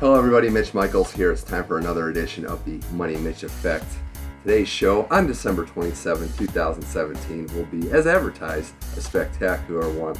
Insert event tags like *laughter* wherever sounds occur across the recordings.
Hello, everybody. Mitch Michaels here. It's time for another edition of the Money Mitch Effect. Today's show on December 27, 2017, will be, as advertised, a spectacular one.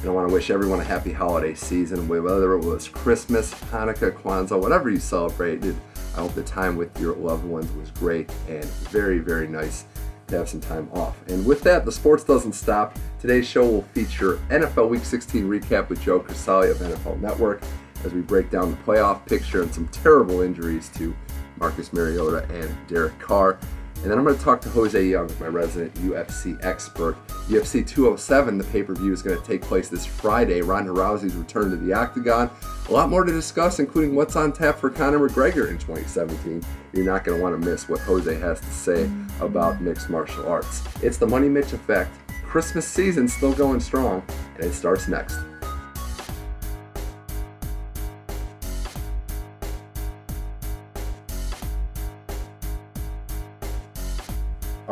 And I want to wish everyone a happy holiday season, whether it was Christmas, Hanukkah, Kwanzaa, whatever you celebrated. I hope the time with your loved ones was great and very, very nice to have some time off. And with that, the sports doesn't stop. Today's show will feature NFL Week 16 recap with Joe Crisali of NFL Network as we break down the playoff picture and some terrible injuries to Marcus Mariota and Derek Carr. And then I'm going to talk to Jose Young, my resident UFC expert. UFC 207, the pay per view, is going to take place this Friday. Ronda Rousey's return to the octagon. A lot more to discuss, including what's on tap for Conor McGregor in 2017. You're not going to want to miss what Jose has to say about mixed martial arts. It's the Money Mitch effect. Christmas season still going strong, and it starts next.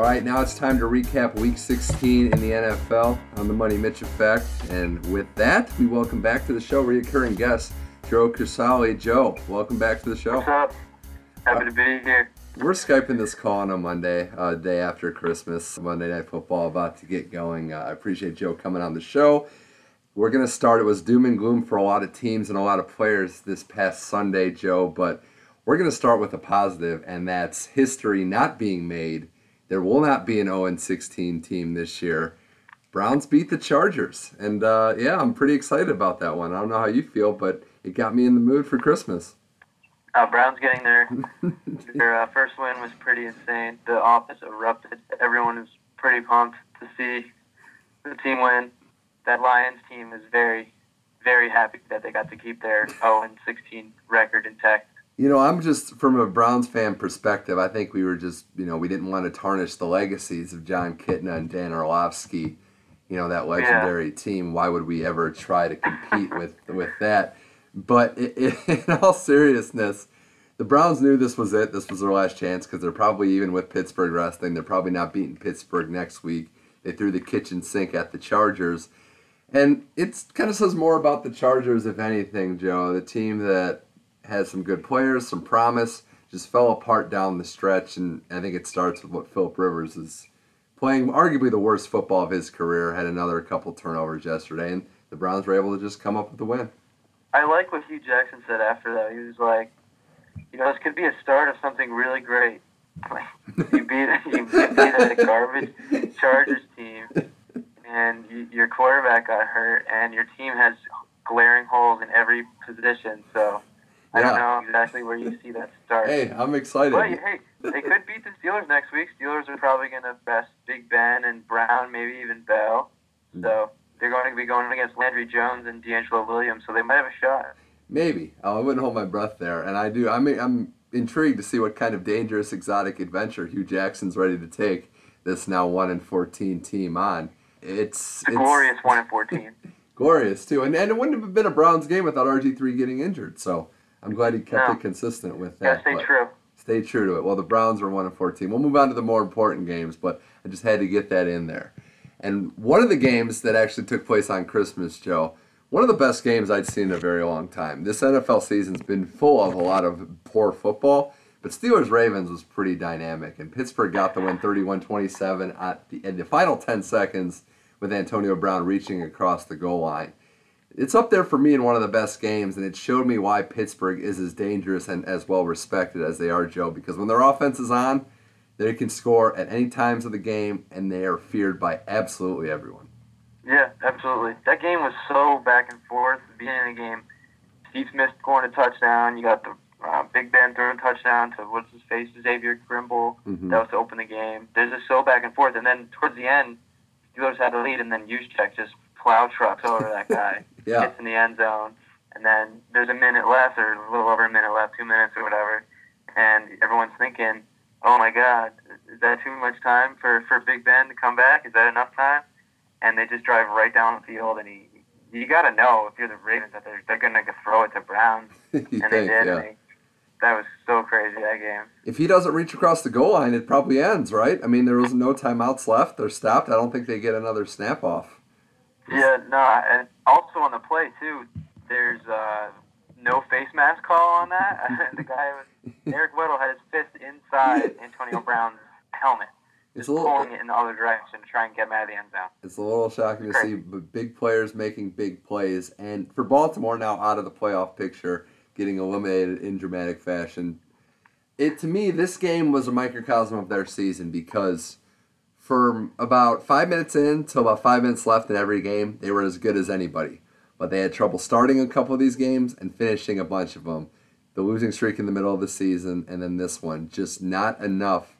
All right, now it's time to recap Week 16 in the NFL on the Money Mitch Effect. And with that, we welcome back to the show reoccurring guest, Joe Crisali. Joe, welcome back to the show. What's up? Happy to be here. We're Skyping this call on a Monday, uh, day after Christmas, Monday Night Football about to get going. Uh, I appreciate Joe coming on the show. We're going to start. It was doom and gloom for a lot of teams and a lot of players this past Sunday, Joe, but we're going to start with a positive, and that's history not being made there will not be an 0 16 team this year. Browns beat the Chargers, and uh, yeah, I'm pretty excited about that one. I don't know how you feel, but it got me in the mood for Christmas. Uh, Browns getting their *laughs* their uh, first win was pretty insane. The office erupted. Everyone was pretty pumped to see the team win. That Lions team is very, very happy that they got to keep their 0 16 record intact. You know, I'm just from a Browns fan perspective. I think we were just, you know, we didn't want to tarnish the legacies of Jon Kitna and Dan Orlovsky. You know, that legendary yeah. team. Why would we ever try to compete with with that? But it, it, *laughs* in all seriousness, the Browns knew this was it. This was their last chance because they're probably even with Pittsburgh resting. They're probably not beating Pittsburgh next week. They threw the kitchen sink at the Chargers. And it kind of says more about the Chargers, if anything, Joe. The team that has some good players, some promise. Just fell apart down the stretch, and I think it starts with what Philip Rivers is playing, arguably the worst football of his career. Had another couple turnovers yesterday, and the Browns were able to just come up with the win. I like what Hue Jackson said after that. He was like, you know, this could be a start of something really great. *laughs* you beat you beat a garbage Chargers team, and you, your quarterback got hurt, and your team has glaring holes in every position. So I don't know exactly where you see that start. Hey, I'm excited. But hey, they could beat the Steelers next week. Steelers are probably going to best Big Ben and Brown, maybe even Bell. Hmm. So they're going to be going against Landry Jones and DeAngelo Williams, so they might have a shot. Maybe. Oh, I wouldn't hold my breath there, and I do. I'm I'm intrigued to see what kind of dangerous exotic adventure Hue Jackson's ready to take this now one and fourteen team on. It's, it's a glorious one and fourteen. *laughs* glorious too, and and it wouldn't have been a Browns game without RG three getting injured. So I'm glad he kept it consistent with that. Yeah, stay true. Stay true to it. Well, the Browns are one and fourteen. We'll move on to the more important games, but I just had to get that in there. And one of the games that actually took place on Christmas, Joe, one of the best games I'd seen in a very long time. This NFL season's been full of a lot of poor football, but Steelers Ravens was pretty dynamic, and Pittsburgh got the win 31 27 at the, in the final 10 seconds with Antonio Brown reaching across the goal line it's up there for me in one of the best games, and it showed me why Pittsburgh is as dangerous and as well respected as they are, Joe. Because when their offense is on, they can score at any times of the game, and they are feared by absolutely everyone. Yeah, absolutely. That game was so back and forth. the beginning of the game, Steve Smith scoring a touchdown. You got the uh, Big Ben throwing a touchdown to what's his face, Xavier Grimble. Mm-hmm. That was to open the game. There's just so back and forth, and then towards the end, Steelers had the lead, and then Juszczyk just plow trucks over that guy. *laughs* yeah. Gets in the end zone, and then there's a minute left, or a little over a minute left, two minutes or whatever, and everyone's thinking, "Oh my God, is that too much time for for Big Ben to come back? Is that enough time?" And they just drive right down the field, and he. You got to know if you're the Ravens that they're, they're going to throw it to Browns, *laughs* and think, they did. Yeah. And they, that was so crazy that game. If he doesn't reach across the goal line, it probably ends, right? I mean, there was no timeouts left. They're stopped. I don't think they get another snap off. Yeah, no, and also on the play too. There's uh, no face mask call on that. *laughs* the guy was Eric Weddle had his fist inside Antonio *laughs* Brown's helmet, It's a little. pulling it in the other direction to try and get him out of the end zone. It's a little shocking to see big players making big plays, and for Baltimore now out of the playoff picture, getting eliminated in dramatic fashion. It to me, this game was a microcosm of their season because for about five minutes in till about five minutes left in every game, they were as good as anybody. But they had trouble starting a couple of these games and finishing a bunch of them. The losing streak in the middle of the season, and then this one, just not enough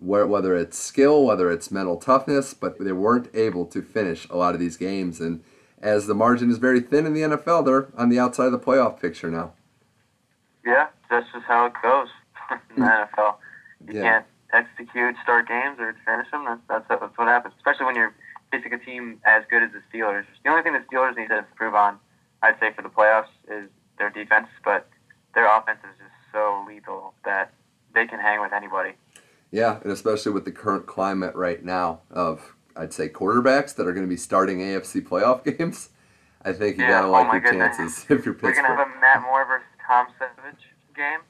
whether it's skill, whether it's mental toughness, but they weren't able to finish a lot of these games. And as the margin is very thin in the NFL, they're on the outside of the playoff picture now. Yeah, that's just how it goes *laughs* in the hmm. NFL. You Yeah. can't execute, start games, or finish them. That's that's, that's what happens. Especially when you're facing a team as good as the Steelers. The only thing the Steelers need to improve on, I'd say, for the playoffs is their defense. But their offense is just so lethal that they can hang with anybody. Yeah, and especially with the current climate right now of, I'd say, quarterbacks that are going to be starting AFC playoff *laughs* games. I think you Yeah, gotta oh like my your goodness. chances *laughs* if you're Pittsburgh. We're gonna have a Matt Moore versus Tom Savage game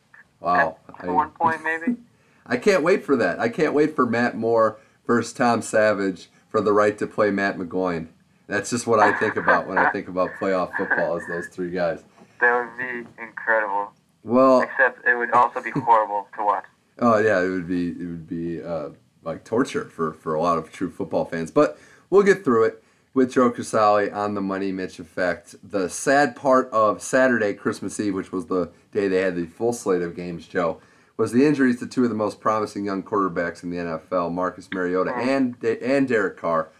wow, at one I, point, maybe. *laughs* I can't wait for that. I can't wait for Matt Moore versus Tom Savage for the right to play Matt McGloin. That's just what I think about when I think about playoff football. Is those three guys? That would be incredible. Well, Except it would also be horrible to watch. Oh yeah, it would be it would be uh, like torture for, for a lot of true football fans. But we'll get through it with Joe Crisali on the Money Mitch effect. The sad part of Saturday, Christmas Eve, which was the day they had the full slate of games, Joe, was the injuries to two of the most promising young quarterbacks in the NFL, Marcus Mariota and and Derek Carr,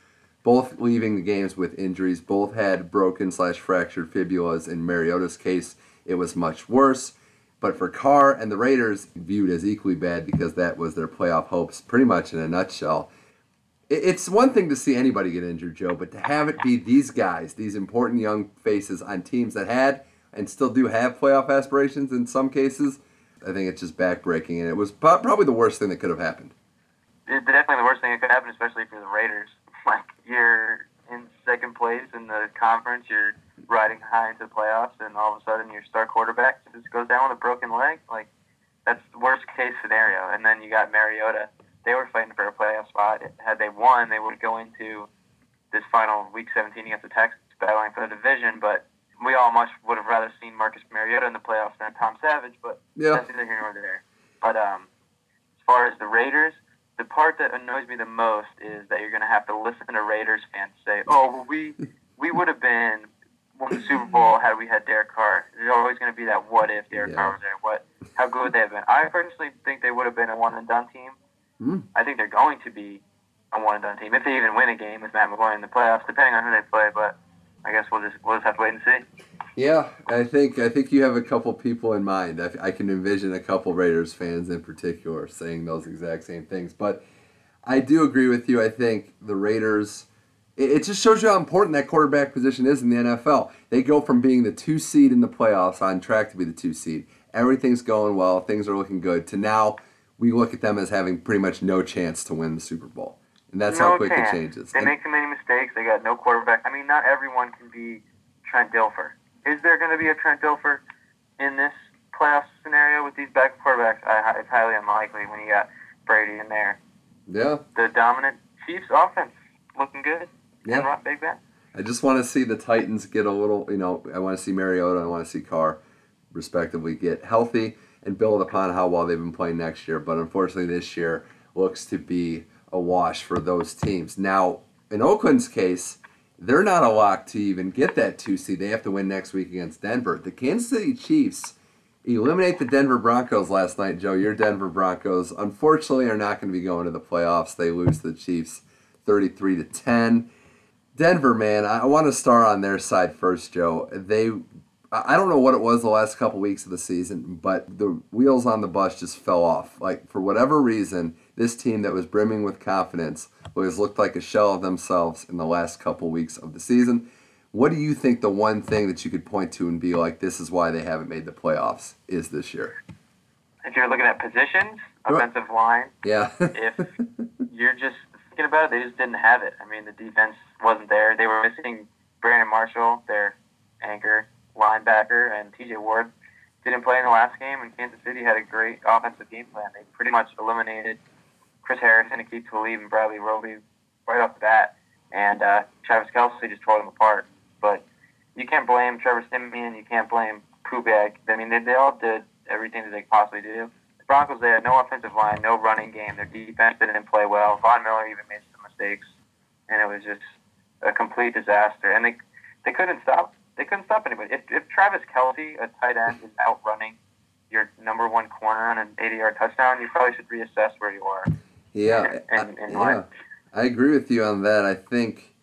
both leaving the games with injuries. Both had broken slash fractured fibulas. In Mariota's case, it was much worse. But for Carr and the Raiders, viewed as equally bad because that was their playoff hopes, pretty much in a nutshell. It's one thing to see anybody get injured, Joe, but to have it be these guys, these important young faces on teams that had and still do have playoff aspirations in some cases, I think it's just backbreaking, and it was probably the worst thing that could have happened. It's definitely the worst thing that could happen, especially for the Raiders. *laughs* Like you're in second place in the conference, you're riding high into the playoffs, and all of a sudden your star quarterback just goes down with a broken leg. Like that's the worst case scenario. And then you got Mariota. They were fighting for a playoff spot. Had they won, they would go into this final week 17 against the Texans, battling for the division. But we all much would have rather seen Marcus Mariota in the playoffs than Tom Savage. But Yeah. that's neither here nor there. But um, as far as the Raiders, the part that annoys me the most is that you're going to have to listen to Raiders fans say, "Oh, well, we we would have been won the Super Bowl had we had Derek Carr." There's always going to be that "what if Derek Yeah. Carr was there." What? How good would they have been? I personally think they would have been a one and done team. Hmm. I think they're going to be a one and done team if they even win a game with Matt McGloin in the playoffs, depending on who they play. But I guess we'll just we'll just have to wait and see. Yeah, I think I think you have a couple people in mind. I, I can envision a couple Raiders fans in particular saying those exact same things. But I do agree with you. I think the Raiders. It, it just shows you how important that quarterback position is in the NFL. They go from being the two seed in the playoffs, on track to be the two seed. Everything's going well. Things are looking good. To now, we look at them as having pretty much no chance to win the Super Bowl, and that's no how quick chance. it changes. They And- make too many mistakes. They got no quarterback. I mean, not everyone can be Trent Dilfer. Is there going to be a Trent Dilfer in this playoff scenario with these back quarterbacks? I, it's highly unlikely when you got Brady in there. yeah, The dominant Chiefs offense looking good. Yeah. Big Ben. I just want to see the Titans get a little, you know, I want to see Mariota, I want to see Carr, respectively, get healthy and build upon how well they've been playing next year. But unfortunately, this year looks to be a wash for those teams. Now, in Oakland's case, they're not a lock to even get that two seed. They have to win next week against Denver. The Kansas City Chiefs eliminate the Denver Broncos last night. Joe, your Denver Broncos, unfortunately, are not going to be going to the playoffs. They lose to the Chiefs, thirty-three to ten. Denver, man, I want to start on their side first, Joe. They, I don't know what it was the last couple weeks of the season, but the wheels on the bus just fell off. Like for whatever reason, this team that was brimming with confidence was looked like a shell of themselves in the last couple weeks of the season. What do you think the one thing that you could point to and be like, this is why they haven't made the playoffs is this year? If you're looking at positions, offensive line, Yeah. if you're just thinking about it, they just didn't have it. I mean, the defense wasn't there. They were missing Brandon Marshall, their anchor, linebacker, and T.J. Ward didn't play in the last game, and Kansas City had a great offensive game plan. They pretty much eliminated Chris Harrison, Aqib Talib, and Bradley Roby right off the bat, and uh, Travis Kelce just tore them apart. But you can't blame Trevor Siemian, you can't blame Kubiak. I mean, they, they all did everything that they possibly do. The Broncos, they had no offensive line, no running game. Their defense didn't play well. Von Miller even made some mistakes, and it was just a complete disaster. And they they couldn't stop they couldn't stop anybody. If, if Travis Kelce, a tight end, is outrunning your number one corner on an 80 yard touchdown, you probably should reassess where you are. Yeah, And, and, yeah. I agree with you on that. I think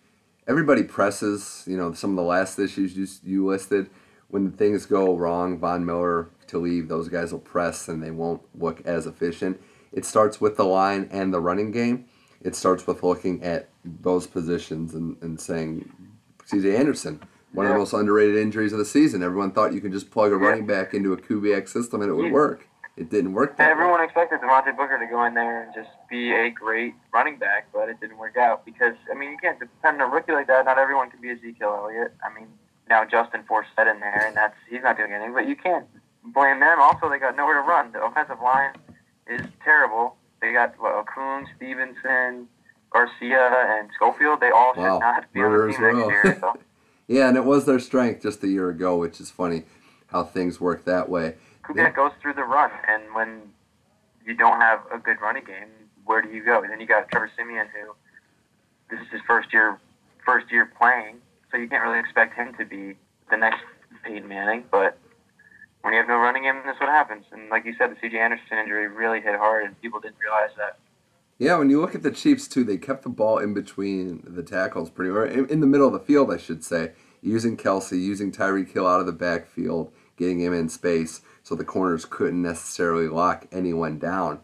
everybody presses. You know, some of the last issues you, you listed. When things go wrong, Von Miller, to leave, those guys will press and they won't look as efficient. It starts with the line and the running game. It starts with looking at those positions and, and saying, C.J. Anderson, one of the most underrated injuries of the season. Everyone thought you could just plug a running back into a Kubiak system and it would work. It didn't work that way. Everyone expected Devontae Booker to go in there and just be a great running back, but it didn't work out because I mean you can't depend on a rookie like that. Not everyone can be Ezekiel Elliott. I mean now Justin Forsett in there, and that's he's not doing anything. But you can't blame them. Also, they got nowhere to run. The offensive line is terrible. They got well, Kuhn, Stephenson, Garcia, and Schofield. They all should Wow. not be on the team next year. So. *laughs* Yeah, and it was their strength just a year ago, which is funny how things work that way. Kubiak goes through the run, and when you don't have a good running game, where do you go? And then you got Trevor Siemian, who this is his first year, first year playing, so you can't really expect him to be the next Peyton Manning. But when you have no running game, that's what happens. And like you said, the C.J. Anderson injury really hit hard, and people didn't realize that. Yeah, when you look at the Chiefs too, they kept the ball in between the tackles, pretty or in, in the middle of the field, I should say, using Kelce, using Tyreek Hill out of the backfield, getting him in space, so the corners couldn't necessarily lock anyone down.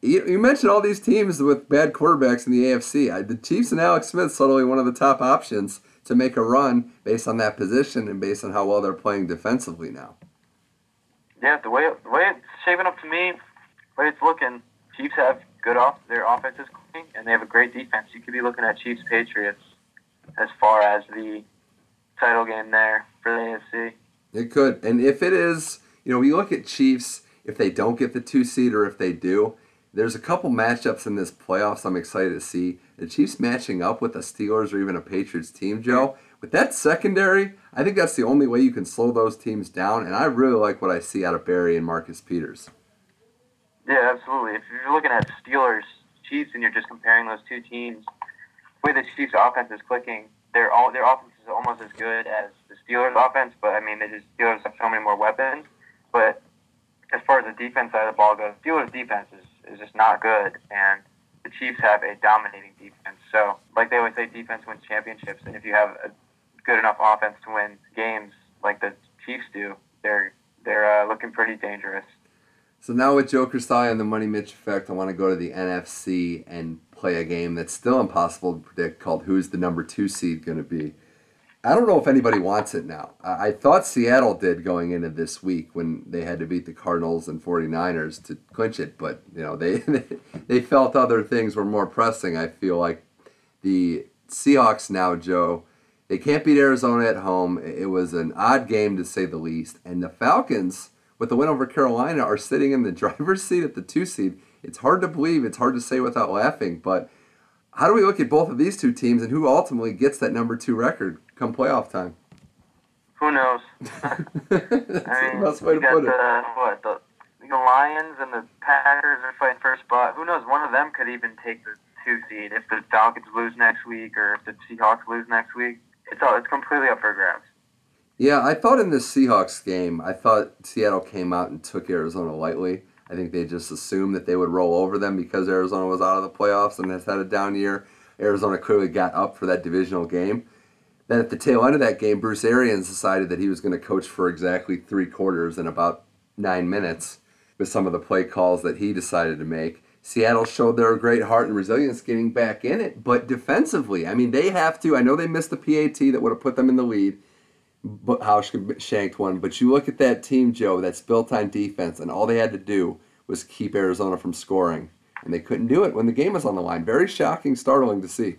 You, you mentioned all these teams with bad quarterbacks in the AFC. I, the Chiefs and Alex Smith suddenly one of the top options to make a run based on that position and based on how well they're playing defensively now. Yeah, the way the way it's shaping up to me, the way it's looking, Chiefs have good off their offense is clicking, and they have a great defense. You could be looking at Chiefs Patriots as far as the title game there for the AFC. It could. And if it is, you know, we look at Chiefs, if they don't get the two seed or if they do, there's a couple matchups in this playoffs I'm excited to see. The Chiefs matching up with the Steelers or even a Patriots team, Joe. With that secondary, I think that's the only way you can slow those teams down. And I really like what I see out of Berry and Marcus Peters. Yeah, absolutely. If you're looking at Steelers Chiefs and you're just comparing those two teams, the way the Chiefs offense is clicking, their all their offense is almost as good as Steelers offense, but I mean the Steelers have so many more weapons. But as far as the defense side of the ball goes, Steelers defense is, is just not good and the Chiefs have a dominating defense. So like they always say defense wins championships and if you have a good enough offense to win games like the Chiefs do, they're they're uh, looking pretty dangerous. So now with Joe Crisali and the Money Mitch effect, I want to go to the NFC and play a game that's still impossible to predict called Who's the Number Two Seed Going to Be? I don't know if anybody wants it now. I thought Seattle did going into this week when they had to beat the Cardinals and 49ers to clinch it, but you know they *laughs* they felt other things were more pressing. I feel like the Seahawks now, Joe, they can't beat Arizona at home. It was an odd game to say the least, and the Falcons with the win over Carolina are sitting in the *laughs* driver's seat at the two seed. It's hard to believe. It's hard to say without laughing, but how do we look at both of these two teams and who ultimately gets that number two record come playoff time? Who knows? *laughs* *laughs* I the mean, best way to got put it. the what the the Lions and the Packers are fighting for a spot. Who knows? One of them could even take the two seed if the Falcons lose next week or if the Seahawks lose next week. It's all it's completely up for grabs. Yeah, I thought in this Seahawks game, I thought Seattle came out and took Arizona lightly. I think they just assumed that they would roll over them because Arizona was out of the playoffs and has had a down year. Arizona clearly got up for that divisional game. Then at the tail end of that game, Bruce Arians decided that he was going to coach for exactly three quarters in about nine minutes with some of the play calls that he decided to make. Seattle showed their great heart and resilience getting back in it, but defensively, I mean, they have to. I know they missed the PAT that would have put them in the lead but how shanked one. But you look at that team, Joe, that's built on defense, and all they had to do was keep Arizona from scoring, and they couldn't do it when the game was on the line. Very shocking, startling to see.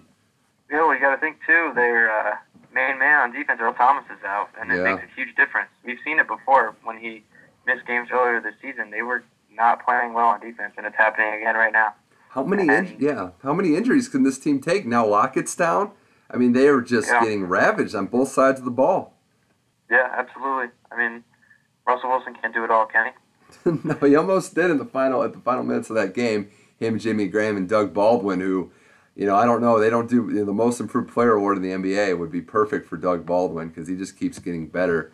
Yeah, you got to think too. They're uh, main man on defense, Earl Thomas, is out, and it Yeah. makes a huge difference. We've seen it before when he missed games earlier this season. They were not playing well on defense, and it's happening again right now. How many? In- yeah. How many injuries can this team take? Now Lockett's down. I mean, they are just Yeah. getting ravaged on both sides of the ball. Yeah, absolutely. I mean, Russell Wilson can't do it all, can he? *laughs* no, he almost did in the final at the final minutes of that game. Him, Jimmy Graham, and Doug Baldwin, who, you know, I don't know, they don't do you know, the most improved player award in the NBA would be perfect for Doug Baldwin because he just keeps getting better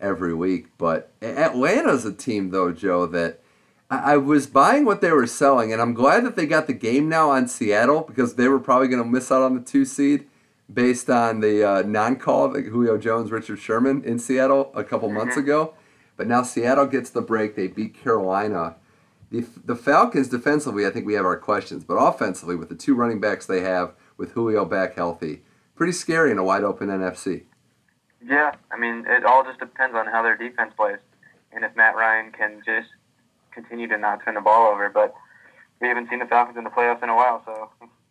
every week. But Atlanta's a team though, Joe, that I, I was buying what they were selling, and I'm glad that they got the game now on Seattle because they were probably going to miss out on the two seed based on the uh, non-call of Julio Jones, Richard Sherman in Seattle a couple months ago. But now Seattle gets the break. They beat Carolina. The, the Falcons defensively, I think we have our questions, but offensively, with the two running backs they have, with Julio back healthy, pretty scary in a wide open NFC. Yeah, I mean, it all just depends on how their defense plays, and if Matt Ryan can just continue to not turn the ball over. But we haven't seen the Falcons in the playoffs in a while, so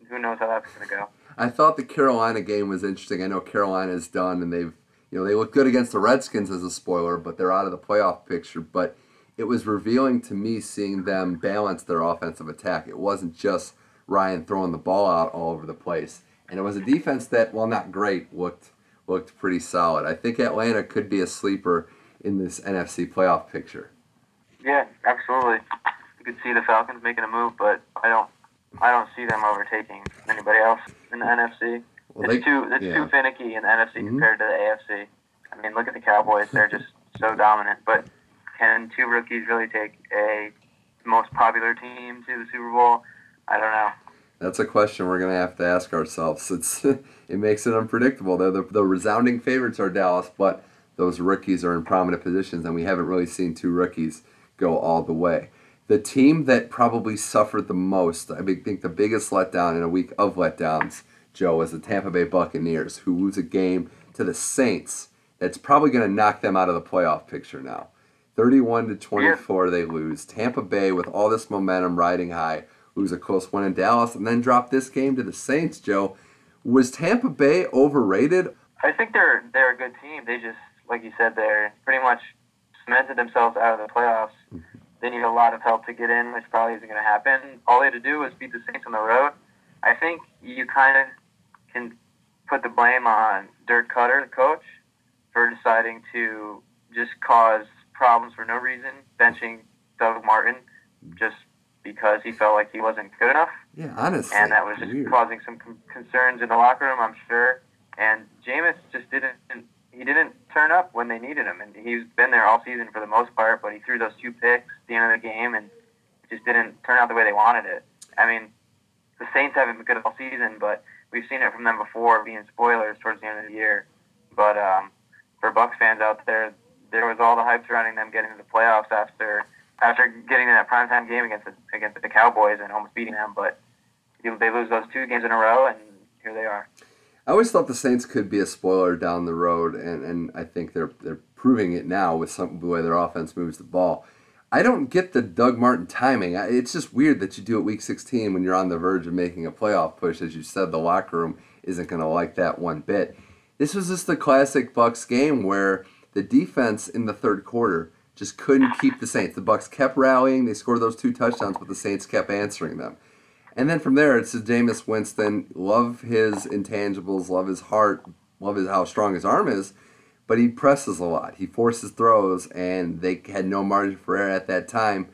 who knows how that's going to go. I thought the Carolina game was interesting. I know Carolina's done, and they've you know they look good against the Redskins as a spoiler, but they're out of the playoff picture. But it was revealing to me seeing them balance their offensive attack. It wasn't just Ryan throwing the ball out all over the place, and it was a defense that, while not great, looked looked pretty solid. I think Atlanta could be a sleeper in this NFC playoff picture. Yeah, absolutely. You could see the Falcons making a move, but I don't. I don't see them overtaking anybody else in the NFC. Well, it's they- too it's yeah. too finicky in the NFC Mhm. compared to the AFC. I mean, look at the Cowboys; they're just so dominant. But can two rookies really take a most popular team to the Super Bowl? I don't know. That's a question we're gonna have to ask ourselves. *laughs* It's it makes it unpredictable. The, the resounding favorites are Dallas, but those rookies are in prominent positions, and we haven't really seen two rookies go all the way. The team that probably suffered the most, I think the biggest letdown in a week of letdowns, Joe, was the Tampa Bay Buccaneers, who lose a game to the Saints. That's probably going to knock them out of the playoff picture now. 31 to 24, they lose. Tampa Bay, with all this momentum riding high, lose a close one in Dallas, and then drop this game to the Saints. Joe, was Tampa Bay overrated? I think they're they're a good team. They just, like you said, they're pretty much cemented themselves out of the playoffs. Mm-hmm. They need a lot of help to get in, which probably isn't going to happen. All they had to do was beat the Saints on the road. I think you kind of can put the blame on Dirk Koetter, the coach, for deciding to just cause problems for no reason, benching Doug Martin just because he felt like he wasn't good enough Yeah, honestly. and that was just weird. causing some con- concerns in the locker room, I'm sure. And Jameis just didn't he didn't turn up when they needed him, and he's been there all season for the most part. But he threw those two picks at the end of the game, and it just didn't turn out the way they wanted it. I mean, the Saints haven't been good all season, but we've seen it from them before, being spoilers towards the end of the year. But um, for Bucks fans out there, there was all the hype surrounding them getting to the playoffs after after getting in that primetime game against the, against the Cowboys and almost beating them. But they lose those two games in a row, and here they are. I always thought the Saints could be a spoiler down the road, and, and I think they're they're proving it now with some the way their offense moves the ball. I don't get the Doug Martin timing. It's just weird that you do it week 16 when you're on the verge of making a playoff push. As you said, the locker room isn't going to like that one bit. This was just the classic Bucks game where the defense in the third quarter just couldn't keep the Saints. The Bucks kept rallying. They scored those two touchdowns, but the Saints kept answering them. And then from there, it's Jameis Winston. Love his intangibles, love his heart, love his, how strong his arm is, but he presses a lot. He forces throws, and they had no margin for error at that time.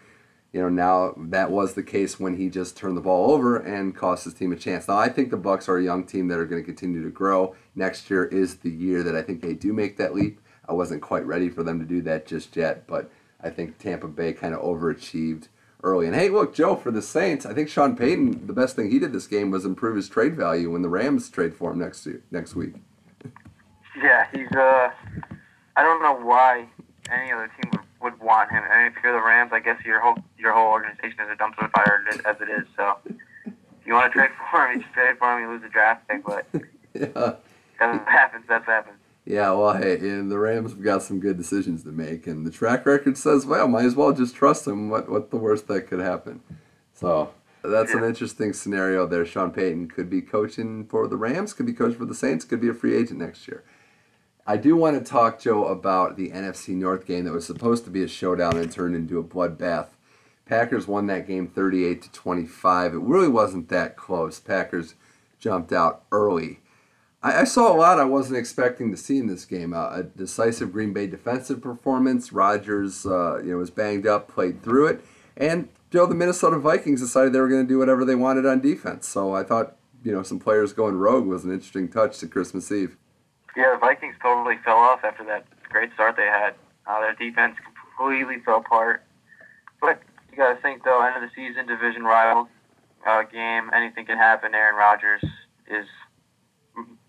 You know, now that was the case when he just turned the ball over and cost his team a chance. Now, I think the Bucks are a young team that are going to continue to grow. Next year is the year that I think they do make that leap. I wasn't quite ready for them to do that just yet, but I think Tampa Bay kind of overachieved early. And hey, look, Joe, for the Saints, I think Sean Payton, the best thing he did this game was improve his trade value when the Rams trade for him next year, next week. Yeah, he's uh, I don't know why any other team would, would want him. I mean, if you're the Rams, I guess your whole your whole organization is a dumpster fire as it is. So if you want to trade for him, you just trade for him. You lose the draft pick, but *laughs* yeah. that happens. That's happened. Yeah, well, hey, and the Rams have got some good decisions to make, and the track record says, well, might as well just trust them. What, what the worst that could happen? So, that's an interesting scenario there. Sean Payton could be coaching for the Rams, could be coaching for the Saints, could be a free agent next year. I do want to talk, Joe, about the NFC North game that was supposed to be a showdown and turned into a bloodbath. Packers won that game 38 to 25. It really wasn't that close. Packers jumped out early. I, I saw a lot I wasn't expecting to see in this game. Uh, a decisive Green Bay defensive performance. Rodgers, uh, you know, was banged up, played through it, and Joe, the Minnesota Vikings decided they were going to do whatever they wanted on defense. So I thought, you know, some players going rogue was an interesting touch to Christmas Eve. Yeah, the Vikings totally fell off after that great start they had. Uh, their defense completely fell apart. But you got to think, though, end of the season, division rival uh, game, anything can happen. Aaron Rodgers is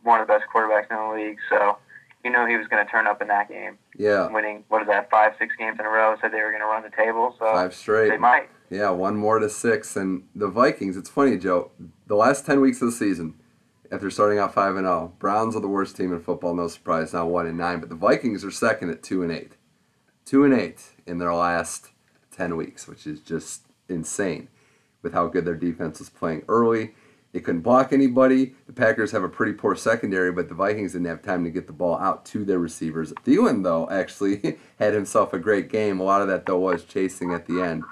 one of the best quarterbacks in the league, so you know he was going to turn up in that game, Yeah, winning what is that, five, six games in a row. Said they were going to run the table, so five straight. they might. Yeah, one more to six. And the Vikings, it's funny, Joe, the last 10 weeks of the season, after starting out 5 and 0, Browns are the worst team in football, no surprise, now 1 and 9. But the Vikings are second at 2 and 8. 2 and 8 in their last 10 weeks, which is just insane with how good their defense was playing early. They couldn't block anybody. The Packers have a pretty poor secondary, but the Vikings didn't have time to get the ball out to their receivers. Thielen, though, *laughs* actually had himself a great game. A lot of that, though, was chasing at the end.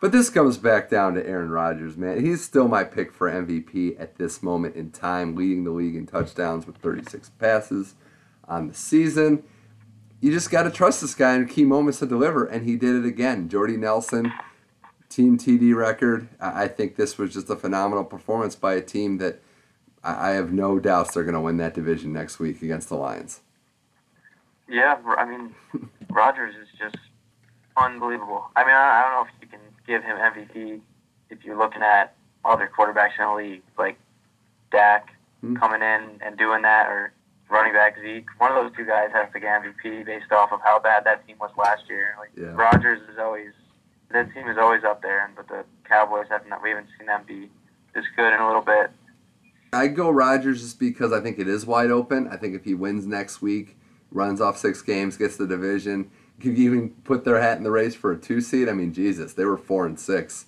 But this comes back down to Aaron Rodgers, man. He's still my pick for MVP at this moment in time, leading the league in touchdowns with 36 passes on the season. You just got to trust this guy in key moments to deliver, and he did it again. Jordy Nelson, team TD record. I think this was just a phenomenal performance by a team that I have no doubts they're going to win that division next week against the Lions. Yeah, I mean, *laughs* Rodgers is just unbelievable. I mean, I don't know if you can give him MVP if you're looking at other quarterbacks in the league, like Dak Hmm. coming in and doing that, or running back Zeke. One of those two guys has to get MVP based off of how bad that team was last year. Like Yeah. Rodgers is always that team is always up there, but the Cowboys haven't. We haven't seen them be this good in a little bit. I go Rodgers just because I think it is wide open. I think if he wins next week, runs off six games, gets the division, could even put their hat in the race for a two seed. I mean, Jesus, they were four and six,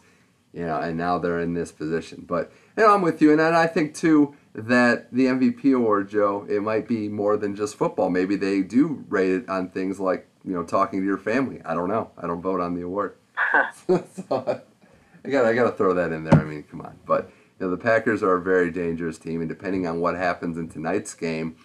you know, and now they're in this position. But you know, I'm with you, and I think too that the MVP award, Joe, it might be more than just football. Maybe they do rate it on things like you know talking to your family. I don't know. I don't vote on the award. So, *laughs* I got I got to throw that in there. I mean, come on. But you know, the Packers are a very dangerous team, and depending on what happens in tonight's game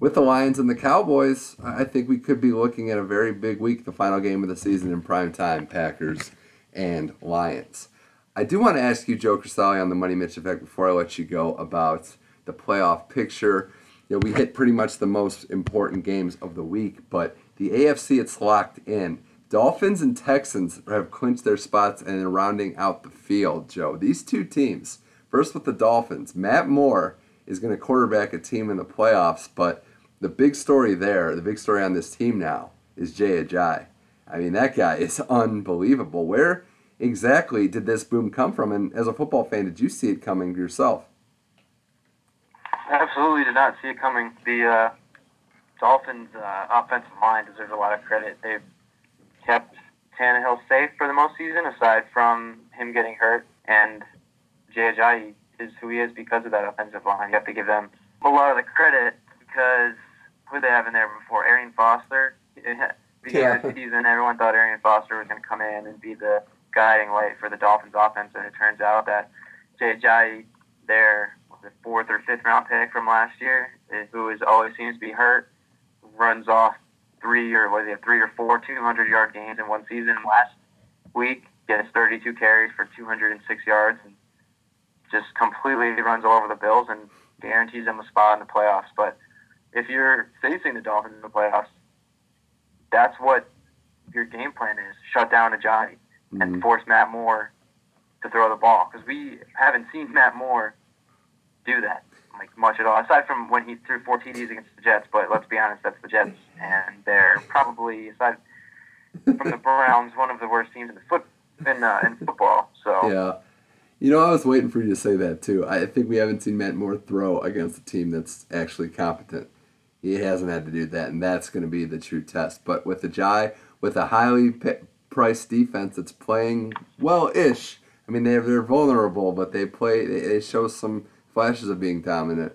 with the Lions and the Cowboys, I think we could be looking at a very big week, the final game of the season in prime time, Packers and Lions. I do want to ask you, Joe Crisali, on the Money Mitch effect before I let you go about the playoff picture. You know, we hit pretty much the most important games of the week, but the AFC it's locked in. Dolphins and Texans have clinched their spots and are rounding out the field, Joe. These two teams, first with the Dolphins, Matt Moore is going to quarterback a team in the playoffs, but the big story there, the big story on this team now, is Jay Ajayi. I mean, that guy is *laughs* unbelievable. Where exactly did this boom come from? And as a football fan, did you see it coming yourself? Absolutely did not see it coming. The uh, Dolphins' uh, offensive line deserves a lot of credit. They've kept Tannehill safe for the most season, aside from him getting hurt. And Jay Ajayi is who he is because of that offensive line. You have to give them a lot of the credit because who they have in there before? Arian Foster. Of the season, everyone thought Arian Foster was going to come in and be the guiding light for the Dolphins' offense, and it turns out that Jay Ajayi, their was it fourth or fifth round pick from last year, who is always seems to be hurt, runs off three or was it three or four 200 yard games in one season. Last week, gets 32 carries for 206 yards, and just completely runs all over the Bills and guarantees them a spot in the playoffs. But if you're facing the Dolphins in the playoffs, that's what your game plan is: shut down Ajayi and Mhm. force Matt Moore to throw the ball because we haven't seen Matt Moore do that like much at all, aside from when he threw four TDs against the Jets. But let's be honest, that's the Jets, and they're probably aside from the Browns one of the worst teams in the foot in uh, in football. So Yeah. You know, I was waiting for you to say that too. I think we haven't seen Matt Moore throw against a team that's actually competent. He hasn't had to do that, and that's going to be the true test. But with the Jai, with a highly priced defense that's playing well ish I mean, they're they're vulnerable, but they play. They show some flashes of being dominant.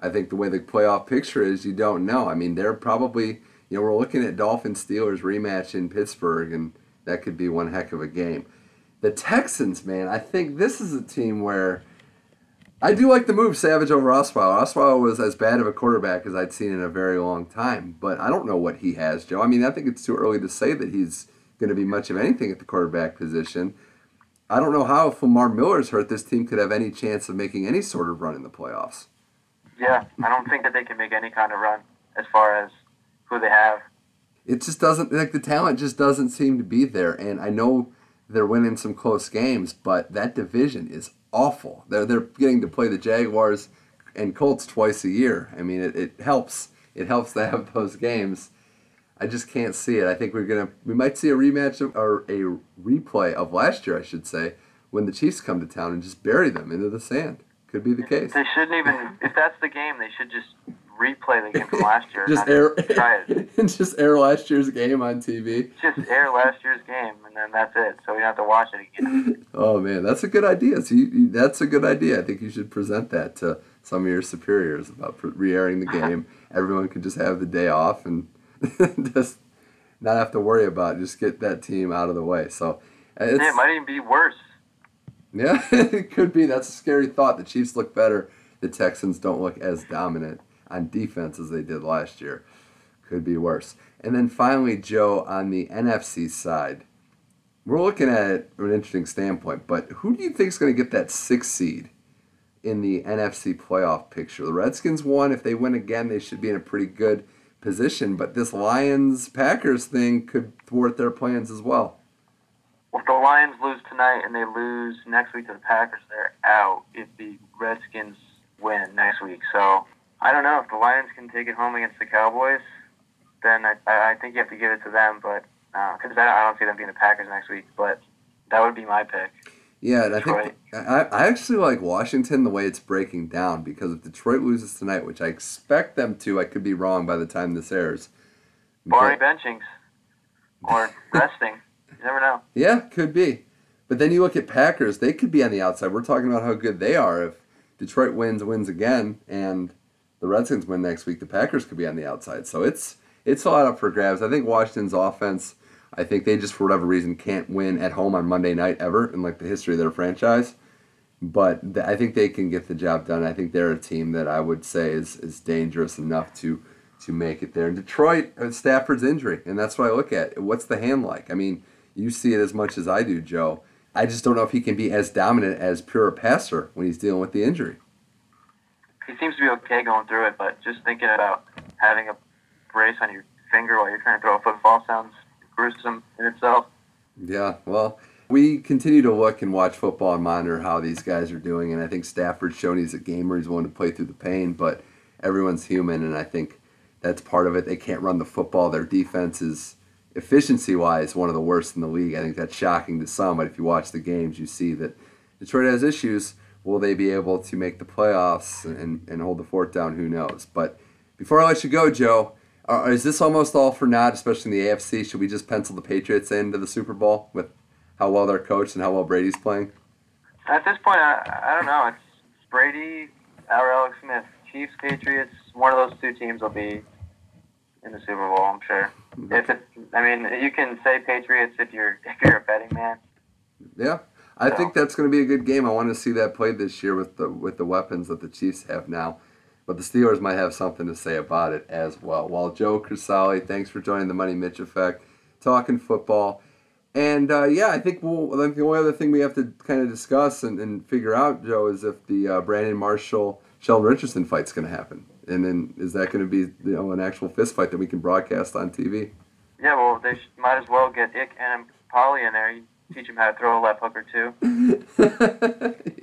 I think the way the playoff picture is, you don't know. I mean, they're probably you know we're looking at Dolphins Steelers rematch in Pittsburgh, and that could be one heck of a game. The Texans, man, I think this is a team where I do like the move Savage over Osweiler. Osweiler was as bad of a quarterback as I'd seen in a very long time, but I don't know what he has, Joe. I mean, I think it's too early to say that he's going to be much of anything at the quarterback position. I don't know how if Lamar Miller's hurt, this team could have any chance of making any sort of run in the playoffs. Yeah, I don't think that they can make any kind of run as far as who they have. It just doesn't like the talent just doesn't seem to be there, and I know they're winning some close games, but that division is awful. They're they're getting to play the Jaguars and Colts twice a year. I mean, it, it helps. It helps to have those games. I just can't see it. I think we're gonna we might see a rematch of, or a replay of last year, I should say, when the Chiefs come to town and just bury them into the sand. Could be the case. They shouldn't even. If that's the game, they should just replay the game from *laughs* last year. just air, *laughs* just air last year's game on TV. Just air last year's game, and then that's it. So we don't have to watch it again. *laughs* oh man, that's a good idea. So you, you, that's a good idea. I think you should present that to some of your superiors about re-airing the game. Everyone can just have the day off and *laughs* just not have to worry about it. Just get that team out of the way. So uh, it might even be worse. Yeah, *laughs* it could be. That's a scary thought. The Chiefs look better. The Texans don't look as dominant on defense as they did last year. Could be worse. And then finally, Joe, on the NFC side, we're looking at it from an interesting standpoint, but who do you think is going to get that sixth seed in the NFC playoff picture? The Redskins won. If they win again, they should be in a pretty good position, but this Lions Packers thing could thwart their plans as well. Well, if the Lions lose tonight and they lose next week to the Packers, they're out if the Redskins win next week. So I don't know if the Lions can take it home against the Cowboys. Then I, I think you have to give it to them, but because uh, I don't see them being the Packers next week. But that would be my pick. Yeah, and I think I, I actually like Washington the way it's breaking down because if Detroit loses tonight, which I expect them to, I could be wrong by the time this airs. Barney benchings or *laughs* resting, you never know. Yeah, could be. But then you look at Packers; they could be on the outside. We're talking about how good they are. If Detroit wins, wins again, and the Redskins win next week, the Packers could be on the outside. So it's it's a lot up for grabs. I think Washington's offense. I think they just for whatever reason can't win at home on Monday night ever in like the history of their franchise. But I think they can get the job done. I think they're a team that I would say is is dangerous enough to to make it there. And Detroit, uh, Stafford's injury, and that's what I look at. What's the hand like? I mean, you see it as much as I do, Joe. I just don't know if he can be as dominant as pure passer when he's dealing with the injury he seems to be okay going through it, but just thinking about having a brace on your finger while you're trying to throw a football sounds gruesome in itself. Yeah, well, we continue to look and watch football and monitor how these guys are doing, and I think Stafford's shown he's a gamer. He's willing to play through the pain, but everyone's human, and I think that's part of it. They can't run the football. Their defense is efficiency-wise one of the worst in the league. I think that's shocking to some, but if you watch the games, you see that Detroit has issues will they be able to make the playoffs and, and hold the fort down? Who knows? But before I let you go, Joe, uh, is this almost all for naught, especially in the AFC? Should we just pencil the Patriots into the Super Bowl with how well they're coached and how well Brady's playing? At this point, I, I don't know. It's, Brady or Alex Smith. Chiefs, Patriots, one of those two teams will be in the Super Bowl, I'm sure. If it, I mean, you can say Patriots if you're *laughs* if you're a betting man. Yeah, I think that's going to be a good game. I want to see that played this year with the with the weapons that the Chiefs have now. But the Steelers might have something to say about it as well. Well, Joe Crisali, thanks for joining the Money Mitch Effect, talking football. And uh, yeah, I think we'll, I think the only other thing we have to kind of discuss and, and figure out, Joe, is if the uh, Brandon Marshall Sheldon Richardson fight's going to happen. And then is that going to be you know an actual fist fight that we can broadcast on TV? Yeah, well, they might as well get Ick and Polly in there teach him how to throw a left hooker too.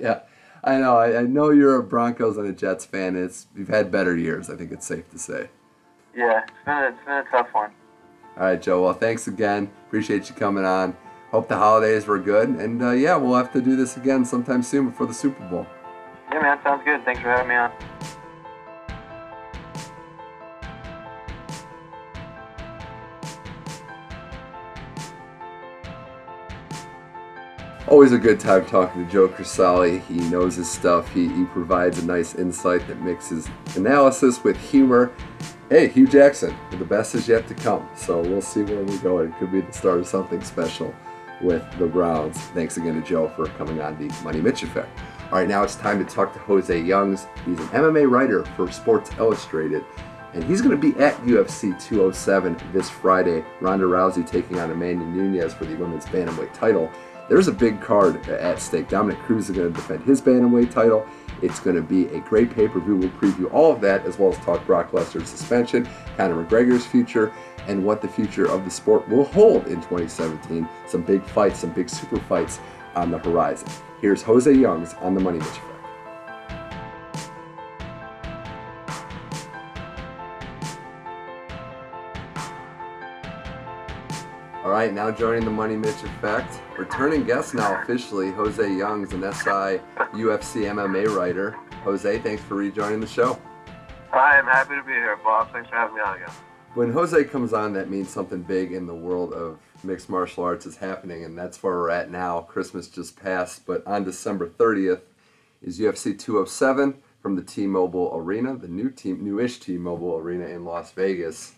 *laughs* yeah, I know. I, I, know you're a Broncos and a Jets fan. It's you've had better years. I think it's safe to say. Yeah, it's been a, it's been a tough one. All right, Joe. Well, thanks again. Appreciate you coming on. Hope the holidays were good, and uh, yeah, we'll have to do this again sometime soon before the Super Bowl. Yeah, man. Sounds good. Thanks for having me on. Always a good time talking to Joe Crisali. He knows his stuff. He, he provides a nice insight that mixes analysis with humor. Hey, Hue Jackson, the best is yet to come. So we'll see where we go. It could be the start of something special with the Browns. Thanks again to Joe for coming on the Money Mitch Effect. All right, now it's time to talk to Jose Youngs. He's an MMA writer for Sports Illustrated, and he's going to be at UFC 207 this Friday. Ronda Rousey taking on Amanda Nunes for the women's bantamweight title. There's a big card at stake. Dominick Cruz is going to defend his bantamweight title. It's going to be a great pay per view. We'll preview all of that as well as talk Brock Lesnar's suspension, Conor McGregor's future, and what the future of the sport will hold in 2017. Some big fights, some big super fights on the horizon. Here's Jose Youngs on the Money Mitch All right, now joining the Money Mitch Effect, returning guest now officially, Jose Youngs, an SI UFC MMA writer. Jose, thanks for rejoining the show. Hi, I'm happy to be here, Bob. Thanks for having me on again. When Jose comes on, that means something big in the world of mixed martial arts is happening, and that's where we're at now. Christmas just passed, but on December 30th is UFC 207 from the T-Mobile Arena, the new team, newish T-Mobile Arena in Las Vegas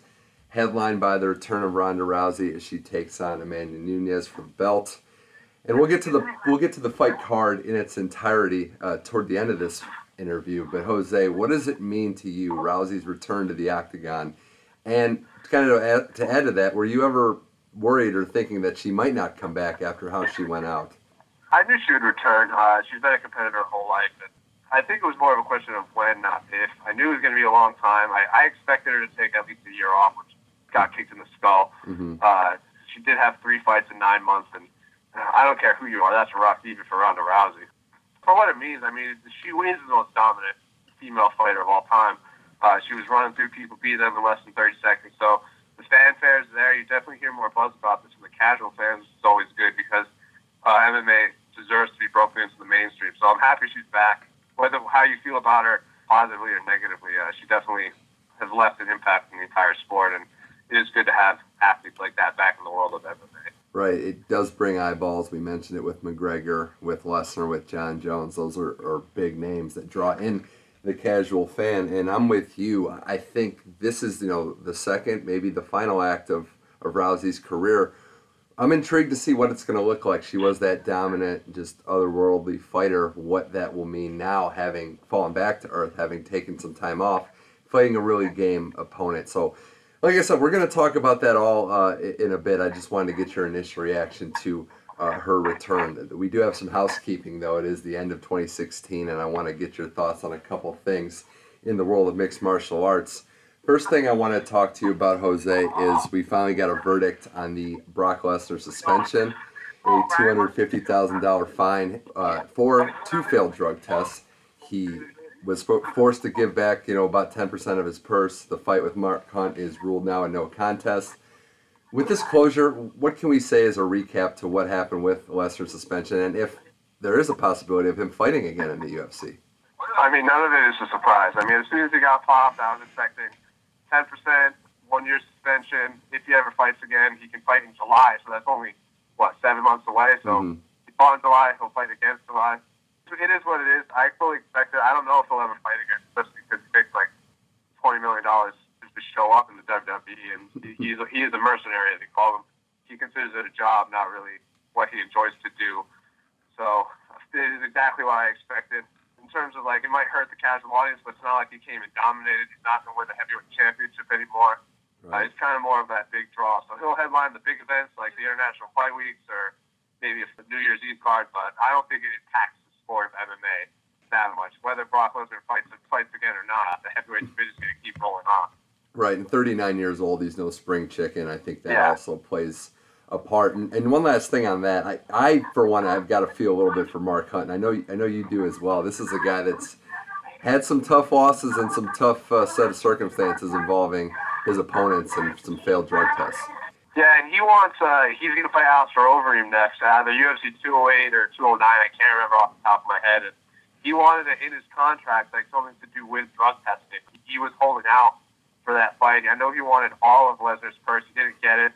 headlined by the return of Ronda Rousey as she takes on Amanda Nunes for belt. And we'll get to the we'll get to the fight card in its entirety uh, toward the end of this interview. But Jose, what does it mean to you, Rousey's return to the octagon? And kind of add, to add to that, were you ever worried or thinking that she might not come back after how she went out? I knew she would return. Uh, she's been a competitor her whole life. And I think it was more of a question of when, not if. I knew it was going to be a long time. I, I expected her to take at least a year off, which got kicked in the skull. Mm-hmm. Uh, she did have three fights in nine months, and I don't care who you are, that's rough even for Ronda Rousey. For what it means, I mean, she wins the most dominant female fighter of all time. Uh, she was running through people, beat them in less than 30 seconds. So the fanfare is there. You definitely hear more buzz about this from the casual fans, It's always good because uh, MMA deserves to be broken into the mainstream. So I'm happy she's back. Whether how you feel about her, positively or negatively, uh, she definitely has left an impact in the entire sport. And it is good to have athletes like that back in the world of MMA. Right. It does bring eyeballs. We mentioned it with McGregor, with Lesnar, with Jon Jones. Those are, are big names that draw in the casual fan. And I'm with you. I think this is, you know, the second, maybe the final act of, of Rousey's career. I'm intrigued to see what it's going to look like. She was that dominant, just otherworldly fighter. What that will mean now, having fallen back to earth, having taken some time off, fighting a really game opponent. So like I said, we're going to talk about that all uh, in a bit. I just wanted to get your initial reaction to uh, her return. We do have some housekeeping, though. It is the end of 2016, and I want to get your thoughts on a couple things in the world of mixed martial arts. First thing I want to talk to you about, Jose, is we finally got a verdict on the Brock Lesnar suspension, a $250,000 fine uh, for two failed drug tests. He was forced to give back, you know, about 10% of his purse. The fight with Mark Hunt is ruled now a no contest. With this closure, what can we say as a recap to what happened with Lesnar's suspension, and if there is a possibility of him fighting again in the UFC? I mean, none of it is a surprise. I mean, as soon as he got popped, I was expecting 10%, one year suspension. If he ever fights again, he can fight in July, so that's only, what, seven months away? So mm-hmm. he fought in July, he'll fight again in July it is what it is. I fully expect it. I don't know if he'll ever fight again, especially because he takes like twenty million dollars just to show up in the WWE, and *laughs* he's a, he is a mercenary, as they call him. He considers it a job, not really what he enjoys to do. So it is exactly what I expected. In terms of like, it might hurt the casual audience, but it's not like he came and dominated. He's not going to win the heavyweight championship anymore. Right. Uh, it's kind of more of that big draw. So he'll headline the big events like the International Fight Weeks or maybe a New Year's Eve card, but I don't think it impacts sport of MMA that much. Whether Brock Lesnar fights fights again or not, the heavyweight division is going to keep rolling on. Right, and 39 years old, he's no spring chicken. I think that yeah. also plays a part. And, and, one last thing on that, I, I for one, I've got to feel a little bit for Mark Hunt. And I know, I know you do as well. This is a guy that's had some tough losses and some tough uh, set of circumstances involving his opponents and some failed drug tests. Yeah, and he wants, uh, he's going to fight Alistair Overeem next, either UFC 208 or 209. I can't remember off the top of my head. And he wanted it in his contract, like something to do with drug testing. He was holding out for that fight. I know he wanted all of Lesnar's purse. He didn't get it.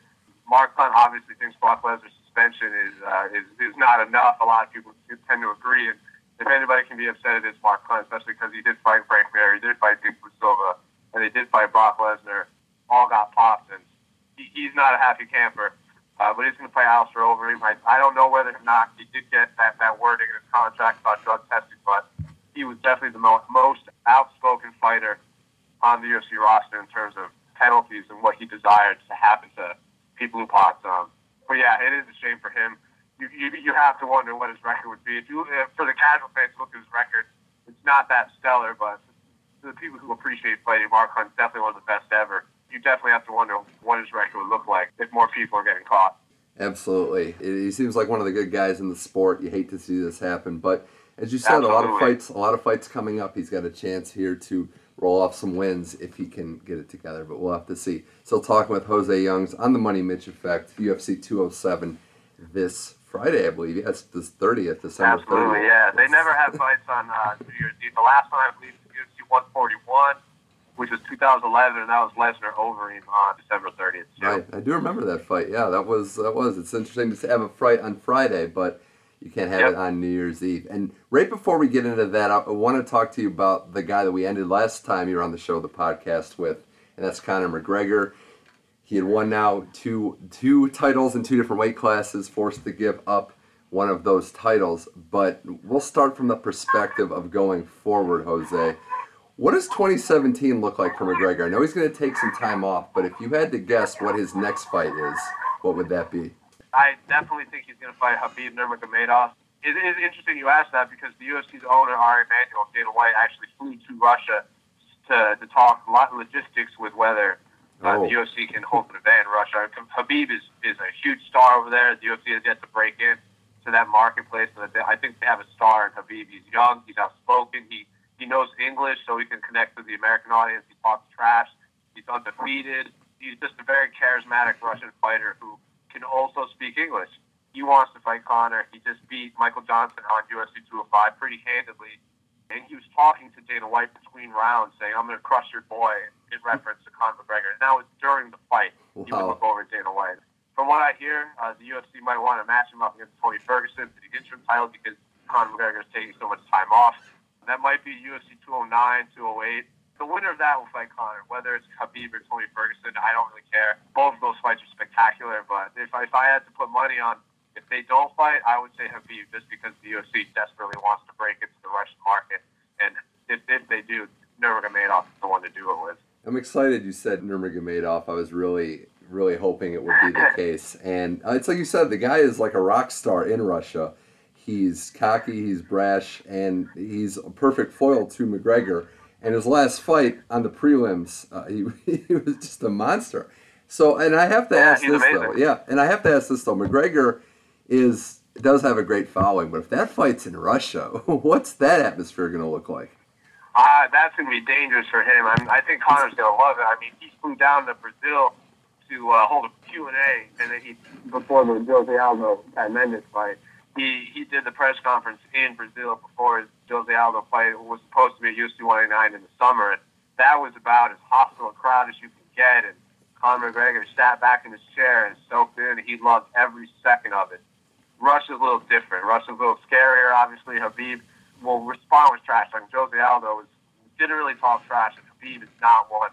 Mark Hunt obviously thinks Brock Lesnar's suspension is uh, is is not enough. A lot of people tend to agree, and if anybody can be upset, it is Mark Hunt, especially because he did fight Frank Mir, he did fight Dick Silva, and they did fight Brock Lesnar. All got popped, and he, he's not a happy camper. Uh, but he's going to play Alistair Overeem. I, I don't know whether or not he did get that, that wording in his contract about drug testing, but he was definitely the mo- most outspoken fighter on the UFC roster in terms of penalties and what he desired to happen to people who popped. Um, but yeah, it is a shame for him. You, you, you have to wonder what his record would be. If you, if for the casual fans, look at his record. It's not that stellar, but the people who appreciate fighting, Mark Hunt's definitely one of the best ever you definitely have to wonder what his record would look like if more people are getting caught. Absolutely. He seems like one of the good guys in the sport. You hate to see this happen, but as you said, Absolutely. a lot of fights, a lot of fights coming up. He's got a chance here to roll off some wins if he can get it together, but we'll have to see. Still talking with Jose Youngs on the Money Mitch Effect, UFC 207 this Friday, I believe. Yes, this 30th, December Absolutely, 30th. yeah. They never had fights on uh, New Year's Eve. The last one, I believe, was UFC 141 which was 2011, and that was Lesnar Overeem on December 30th. Right, I do remember that fight. Yeah, that was that was. It's interesting to have a fight on Friday, but you can't have yep. it on New Year's Eve. And right before we get into that, I, I want to talk to you about the guy that we ended last time you were on the show, the podcast with, and that's Conor McGregor. He had won now two two titles in two different weight classes, forced to give up one of those titles. But we'll start from the perspective of going forward, Jose. What does 2017 look like for McGregor? I know he's going to take some time off, but if you had to guess what his next fight is, what would that be? I definitely think he's going to fight Khabib Nurmagomedov. It is interesting you asked that because the UFC's owner, Ari Emanuel, Dana White, actually flew to Russia to, to talk a lot of logistics with whether uh, oh. the UFC can hold an event in Russia. Khabib is, is a huge star over there. The UFC has yet to break in to that marketplace. And I think they have a star in Khabib. He's young, he's outspoken, he he knows English, so he can connect with the American audience. He talks trash. He's undefeated. He's just a very charismatic Russian fighter who can also speak English. He wants to fight Conor. He just beat Michael Johnson on UFC 205 pretty handedly. And he was talking to Dana White between rounds, saying, I'm going to crush your boy, in reference to Conor McGregor. And that was during the fight. Wow. He would look over Dana White. From what I hear, uh, the UFC might want to match him up against Tony Ferguson for the interim title because Conor McGregor is taking so much time off. That might be UFC 209, 208. The winner of that will fight Conor. Whether it's Khabib or Tony Ferguson, I don't really care. Both of those fights are spectacular, but if I, if I had to put money on if they don't fight, I would say Khabib just because the UFC desperately wants to break into the Russian market. And if, if they do, Nurmagomedov is the one to do it with. I'm excited you said Nurmagomedov. I was really, really hoping it would be the *laughs* case. And uh, it's like you said, the guy is like a rock star in Russia. He's cocky, he's brash, and he's a perfect foil to McGregor. And his last fight on the prelims, uh, *laughs* he, he was just a monster. So, and I have to yeah, ask this amazing. though, yeah, and I have to ask this though. McGregor is does have a great following, but if that fight's in Russia, *laughs* what's that atmosphere going to look like? Uh, that's going to be dangerous for him. I, mean, I think Conor's going to love it. I mean, he flew down to Brazil to uh, hold a Q and A, and then he before the Jose Aldo Mendes fight he he did the press conference in Brazil before his Jose Aldo fight it was supposed to be at UFC 189 in the summer, and that was about as hostile a crowd as you can get. And Conor McGregor sat back in his chair and soaked in. He loved every second of it. Russia's a little different. Russia's a little scarier, obviously. Khabib will respond with trash. Like Jose Aldo was, didn't really talk trash, and Khabib is not one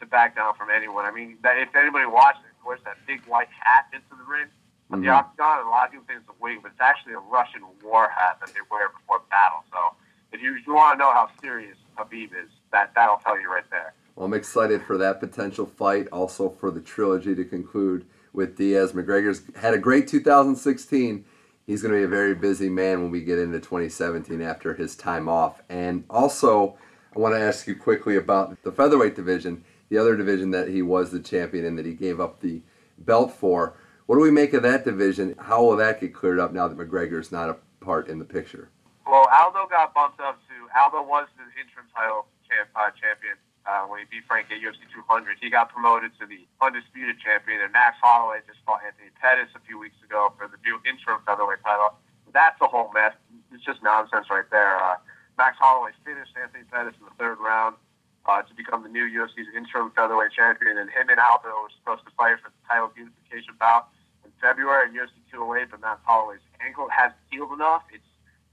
to back down from anyone. I mean, if anybody watches, wears that big white hat into the ring Mm-hmm. The octagon, a lot of people think it's a wig, but it's actually a Russian war hat that they wear before battle. So if you, you want to know how serious Khabib is, that that'll tell you right there. Well, I'm excited for that potential fight, also for the trilogy to conclude with Diaz. McGregor's had a great 2016. He's going to be a very busy man when we get into 2017 after his time off. And also, I want to ask you quickly about the featherweight division, the other division that he was the champion in that he gave up the belt for. What do we make of that division? How will that get cleared up now that McGregor is not a part in the picture? Well, Aldo got bumped up to Aldo was the interim title champ, uh, champion uh, when he beat Frank at UFC 200. He got promoted to the undisputed champion, and Max Holloway just fought Anthony Pettis a few weeks ago for the new interim featherweight title. That's a whole mess. It's just nonsense right there. Uh, Max Holloway finished Anthony Pettis in the third round uh, to become the new UFC's interim featherweight champion, and him and Aldo were supposed to fight for the title unification bout February at UFC 208, but Max Holloway's ankle has healed enough. It's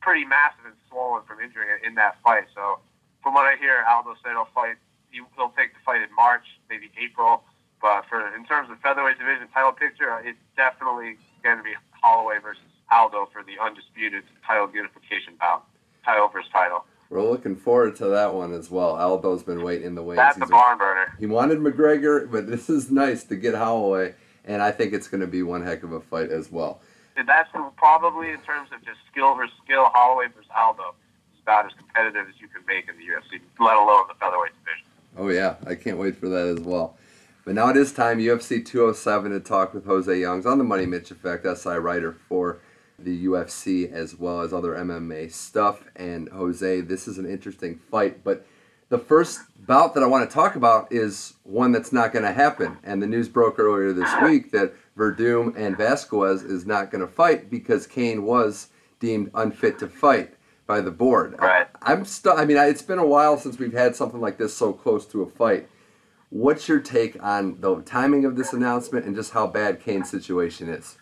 pretty massive and swollen from injuring it in that fight. So, from what I hear, Aldo said he'll fight. He, he'll take the fight in March, maybe April. But for in terms of featherweight division title picture, uh, it's definitely going to be Holloway versus Aldo for the undisputed title unification bout, title versus title. We're looking forward to that one as well. Aldo's been waiting in the wings. That's a He's- barn burner. He wanted McGregor, but this is nice to get Holloway, and I think it's going to be one heck of a fight as well. And that's probably in terms of just skill versus skill, Holloway versus Aldo is about as competitive as you can make in the UFC, let alone the featherweight division. Oh yeah, I can't wait for that as well. But now it is time UFC 207 to talk with Jose Youngs on the Money Mitch Effect, SI writer for the UFC as well as other MMA stuff. And Jose, this is an interesting fight, but the first bout that I want to talk about is one that's not going to happen. And the news broke earlier this week that Werdum and Velasquez is not going to fight because Cain was deemed unfit to fight by the board. Right. I, am still. I mean, I- it's been a while since we've had something like this so close to a fight. What's your take on the timing of this announcement and just how bad Cain's situation is?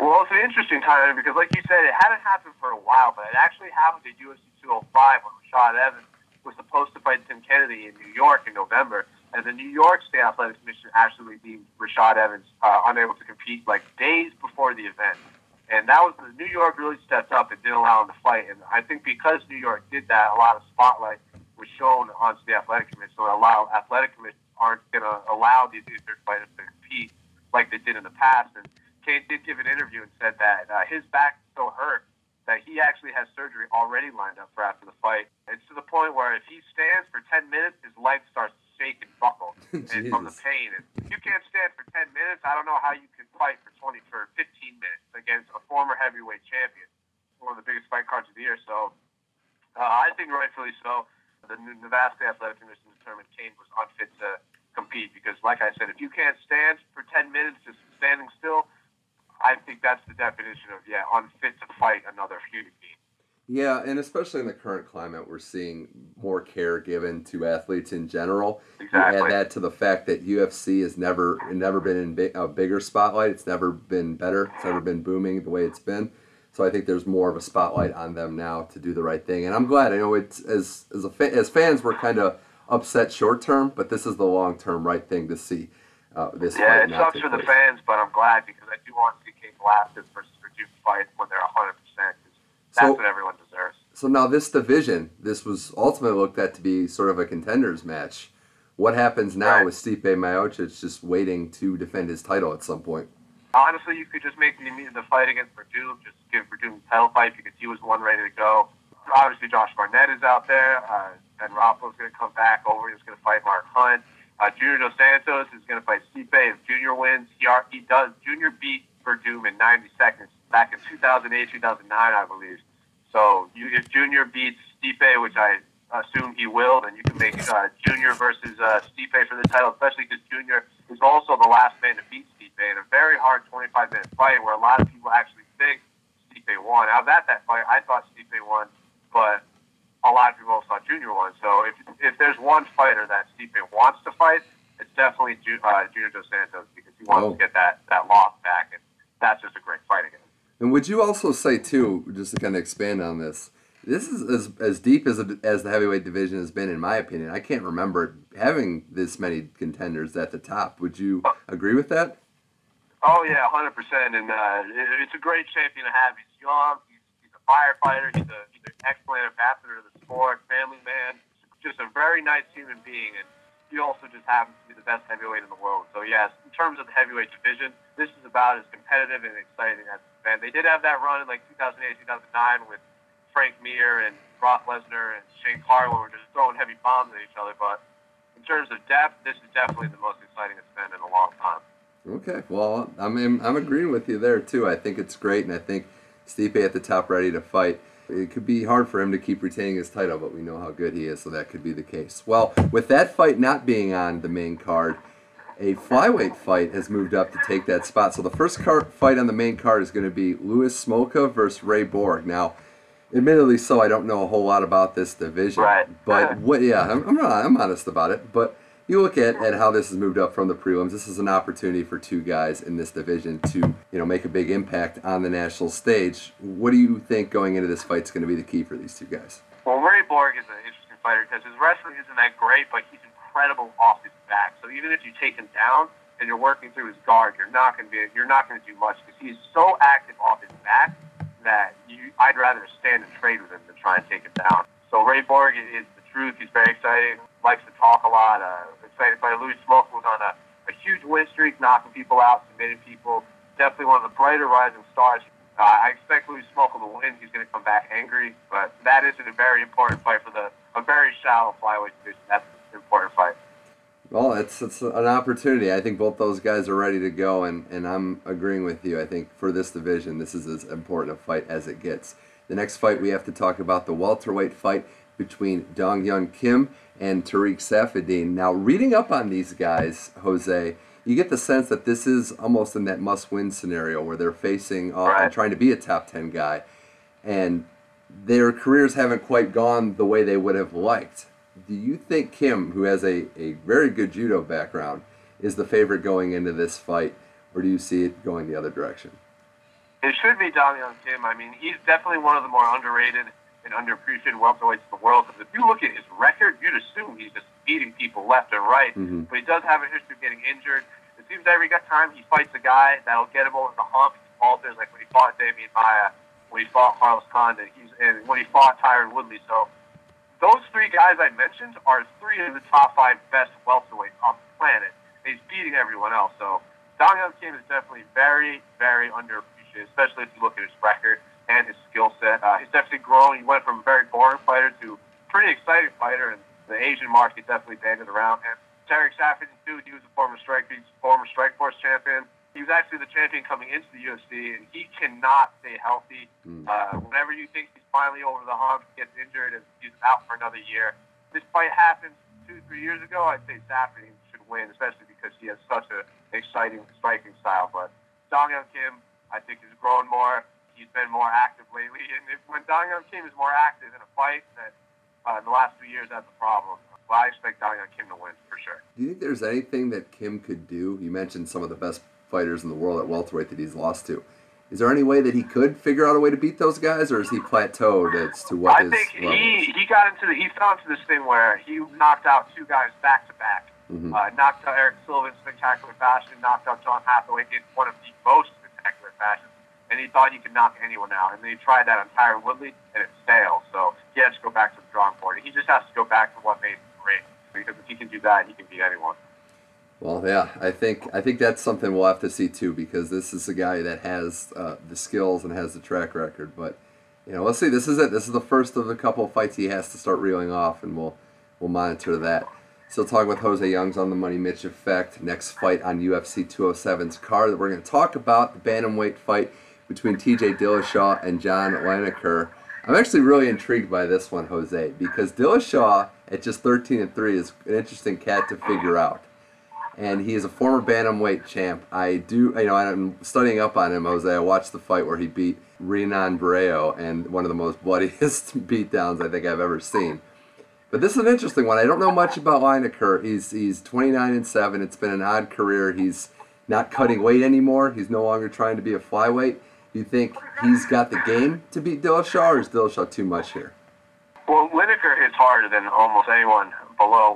Well, it's an interesting time because, like you said, it hadn't happened for a while, but it actually happened at UFC 205 when Rashad Evans was supposed to fight Tim Kennedy in New York in November, and the New York State Athletic Commission actually deemed Rashad Evans uh, unable to compete like days before the event. And that was the New York really stepped up and didn't allow him to fight. And I think because New York did that, a lot of spotlight was shown onto the athletic commission. So allow athletic commissions aren't going to allow these third fighters to compete like they did in the past. And Cain did give an interview and said that uh, his back so hurt that he actually has surgery already lined up for after the fight. It's to the point where if he stands for 10 minutes, his leg starts to shake and buckle *laughs* and from the pain. And if you can't stand for 10 minutes, I don't know how you can fight for 20 for 15 minutes against a former heavyweight champion, one of the biggest fight cards of the year. So uh, I think rightfully so. The Nevada Athletic Commission determined Cain was unfit to compete because, like I said, if you can't stand for 10 minutes just standing still, I think that's the definition of yeah unfit to fight another human being. Yeah, and especially in the current climate, we're seeing more care given to athletes in general. You Exactly. add that to the fact that UFC has never never been in a bigger spotlight. It's never been better. It's never been booming the way it's been. So I think there's more of a spotlight on them now to do the right thing. And I'm glad. I know it's as as a fa- as fans we're kind of upset short term, but this is the long term right thing to see. Uh, this Yeah, fight it sucks for the fans, but I'm glad because I do want to see Cain Velasquez versus Werdum fight when they're 100. percent That's So- what everyone deserves. So now this division, this was ultimately looked at to be sort of a contenders match. What happens now Right. with Stipe Miocic just waiting to defend his title at some point? Honestly, you could just make the, the fight against Werdum, just give Werdum the title fight because he was the one ready to go. Obviously, Josh Barnett is out there, uh, and Rafa's going to come back over. He's going to fight Mark Hunt. Uh, Junior Dos Santos is going to fight Stipe. If Junior wins, he, are, he does. Junior beat Werdum in 90 seconds back in 2008, 2009, I believe. So you, if Junior beats Stipe, which I assume he will, then you can make uh, Junior versus uh, Stipe for the title, especially because Junior is also the last man to beat Stipe in a very hard 25 minute fight where a lot of people actually think Stipe won. I was at that fight. I thought Stipe won, but a lot of people thought Junior won. So if if there's one fighter that Stipe wants to fight, it's definitely Ju- uh, Junior Dos Santos because he wants Oh. to get that that loss back, and that's just a great fight again. And would you also say too, just to kind of expand on this, this is as, as deep as a, as the heavyweight division has been, in my opinion. I can't remember having this many contenders at the top. Would you agree with that? Oh yeah, hundred percent. And uh, it, it's a great champion to have. He's young. He's, he's a firefighter. He's, a, he's an excellent ambassador of the sport, family man. Just a very nice human being, and he also just happens to be the best heavyweight in the world. So yes, in terms of the heavyweight division, this is about as competitive and exciting as it's been. They did have that run in like 2008, 2009 with Frank Mir and Brock Lesnar and Shane Carwin were just throwing heavy bombs at each other. But in terms of depth, this is definitely the most exciting it's been in a long time. Okay, well, I'm I'm agreeing with you there too. I think it's great, and I think Stipe at the top, ready to fight. It could be hard for him to keep retaining his title, but we know how good he is, so that could be the case. Well, with that fight not being on the main card, a flyweight fight has moved up to take that spot. So the first card fight on the main card is going to be Louis Smolka versus Ray Borg. Now, admittedly, so I don't know a whole lot about this division, Right. but what? Yeah, I'm I'm, not, I'm honest about it, but you look at, at how this has moved up from the prelims. This is an opportunity for two guys in this division to you know make a big impact on the national stage. What do you think going into this fight is going to be the key for these two guys? Well, Ray Borg is an interesting fighter because his wrestling isn't that great, but he's incredible off his back. So even if you take him down and you're working through his guard, you're not going to be you're not going to do much because he's so active off his back that you I'd rather stand and trade with him than try and take him down. So Ray Borg is the truth. He's very exciting. Likes to talk a lot. Uh, excited by Louis Smolka was on a, a huge win streak, knocking people out, submitting people. Definitely one of the brighter rising stars. Uh, I expect Louis Smolka to win. He's going to come back angry, but that is a very important fight for the a very shallow flyweight division. That's important fight. Well, it's it's an opportunity. I think both those guys are ready to go, and, and I'm agreeing with you. I think for this division, this is as important a fight as it gets. The next fight we have to talk about the welterweight fight between Dong Hyun Kim and Tarec Saffiedine. Now, reading up on these guys, Jose, you get the sense that this is almost in that must-win scenario where they're facing off Right. and trying to be a top ten guy, and their careers haven't quite gone the way they would have liked. Do you think Kim, who has a, a very good judo background, is the favorite going into this fight, or do you see it going the other direction? It should be Damian Kim. I mean, he's definitely one of the more underrated and underappreciated welterweights in the world. Because if you look at his record, you'd assume he's just beating people left and right. Mhm. But he does have a history of getting injured. It seems every time he fights a guy that'll get him over the hump, he falters. Like when he fought Demian Maia, when he fought Carlos Condit, he's and when he fought Tyron Woodley. So those three guys I mentioned are three of the top five best welterweights on the planet. He's beating everyone else. So Dong Hyun Kim is definitely very, very underappreciated, especially if you look at his record and his skill set. Uh, he's definitely grown. He went from a very boring fighter to a pretty exciting fighter, and the Asian market definitely banded around him. Tarec Saffiedine, too, he was a former strike, he's a former Strikeforce champion. He was actually the champion coming into the UFC, and he cannot stay healthy. Mm. Uh, whenever you think he's finally over the hump, he gets injured, and he's out for another year. This fight happened two, three years ago. I'd say Saffiedine should win, especially because he has such an exciting striking style. But Dong Hyun Kim, I think, has grown more. He's been more active lately, and if, when Dong Hyun Kim is more active in a fight, that uh, in the last few years, that's a problem. But I expect Dong Hyun Kim to win for sure. Do you think there's anything that Kim could do? You mentioned some of the best fighters in the world at welterweight that he's lost to. Is there any way that he could figure out a way to beat those guys, or is he plateaued as to what I his think he he got into the he fell into this thing where he knocked out two guys back to back. Mhm. Uh, knocked out Erick Silva in spectacular fashion. Knocked out John Hathaway in one of the most spectacular fashions. And he thought he could knock anyone out. And then he tried that on Tyron Woodley, and it failed. So he has to go back to the drawing board. He just has to go back to what made him great. Because if he can do that, he can beat anyone. Well, yeah, I think I think that's something we'll have to see too, because this is a guy that has uh, the skills and has the track record. But you know, let's see. This is it. This is the first of a couple of fights he has to start reeling off, and we'll we'll monitor that. Still talking with Jose Youngs on the Money Mitch Effect. Next fight on UFC 207's card that we're going to talk about the bantamweight fight between T.J. Dillashaw and John Lineker. I'm actually really intrigued by this one, Jose, because Dillashaw at just 13 and three is an interesting cat to figure out and he is a former bantamweight champ. I do, you know, I'm studying up on him, Jose. I watched the fight where he beat Renan Barao, and one of the most bloodiest *laughs* beatdowns I think I've ever seen. But this is an interesting one. I don't know much about Lineker. He's he's 29 and seven. It's been an odd career. He's not cutting weight anymore. He's no longer trying to be a flyweight. Do you think he's got the game to beat Dillashaw, or is Dillashaw too much here? Well, Lineker hits harder than almost anyone below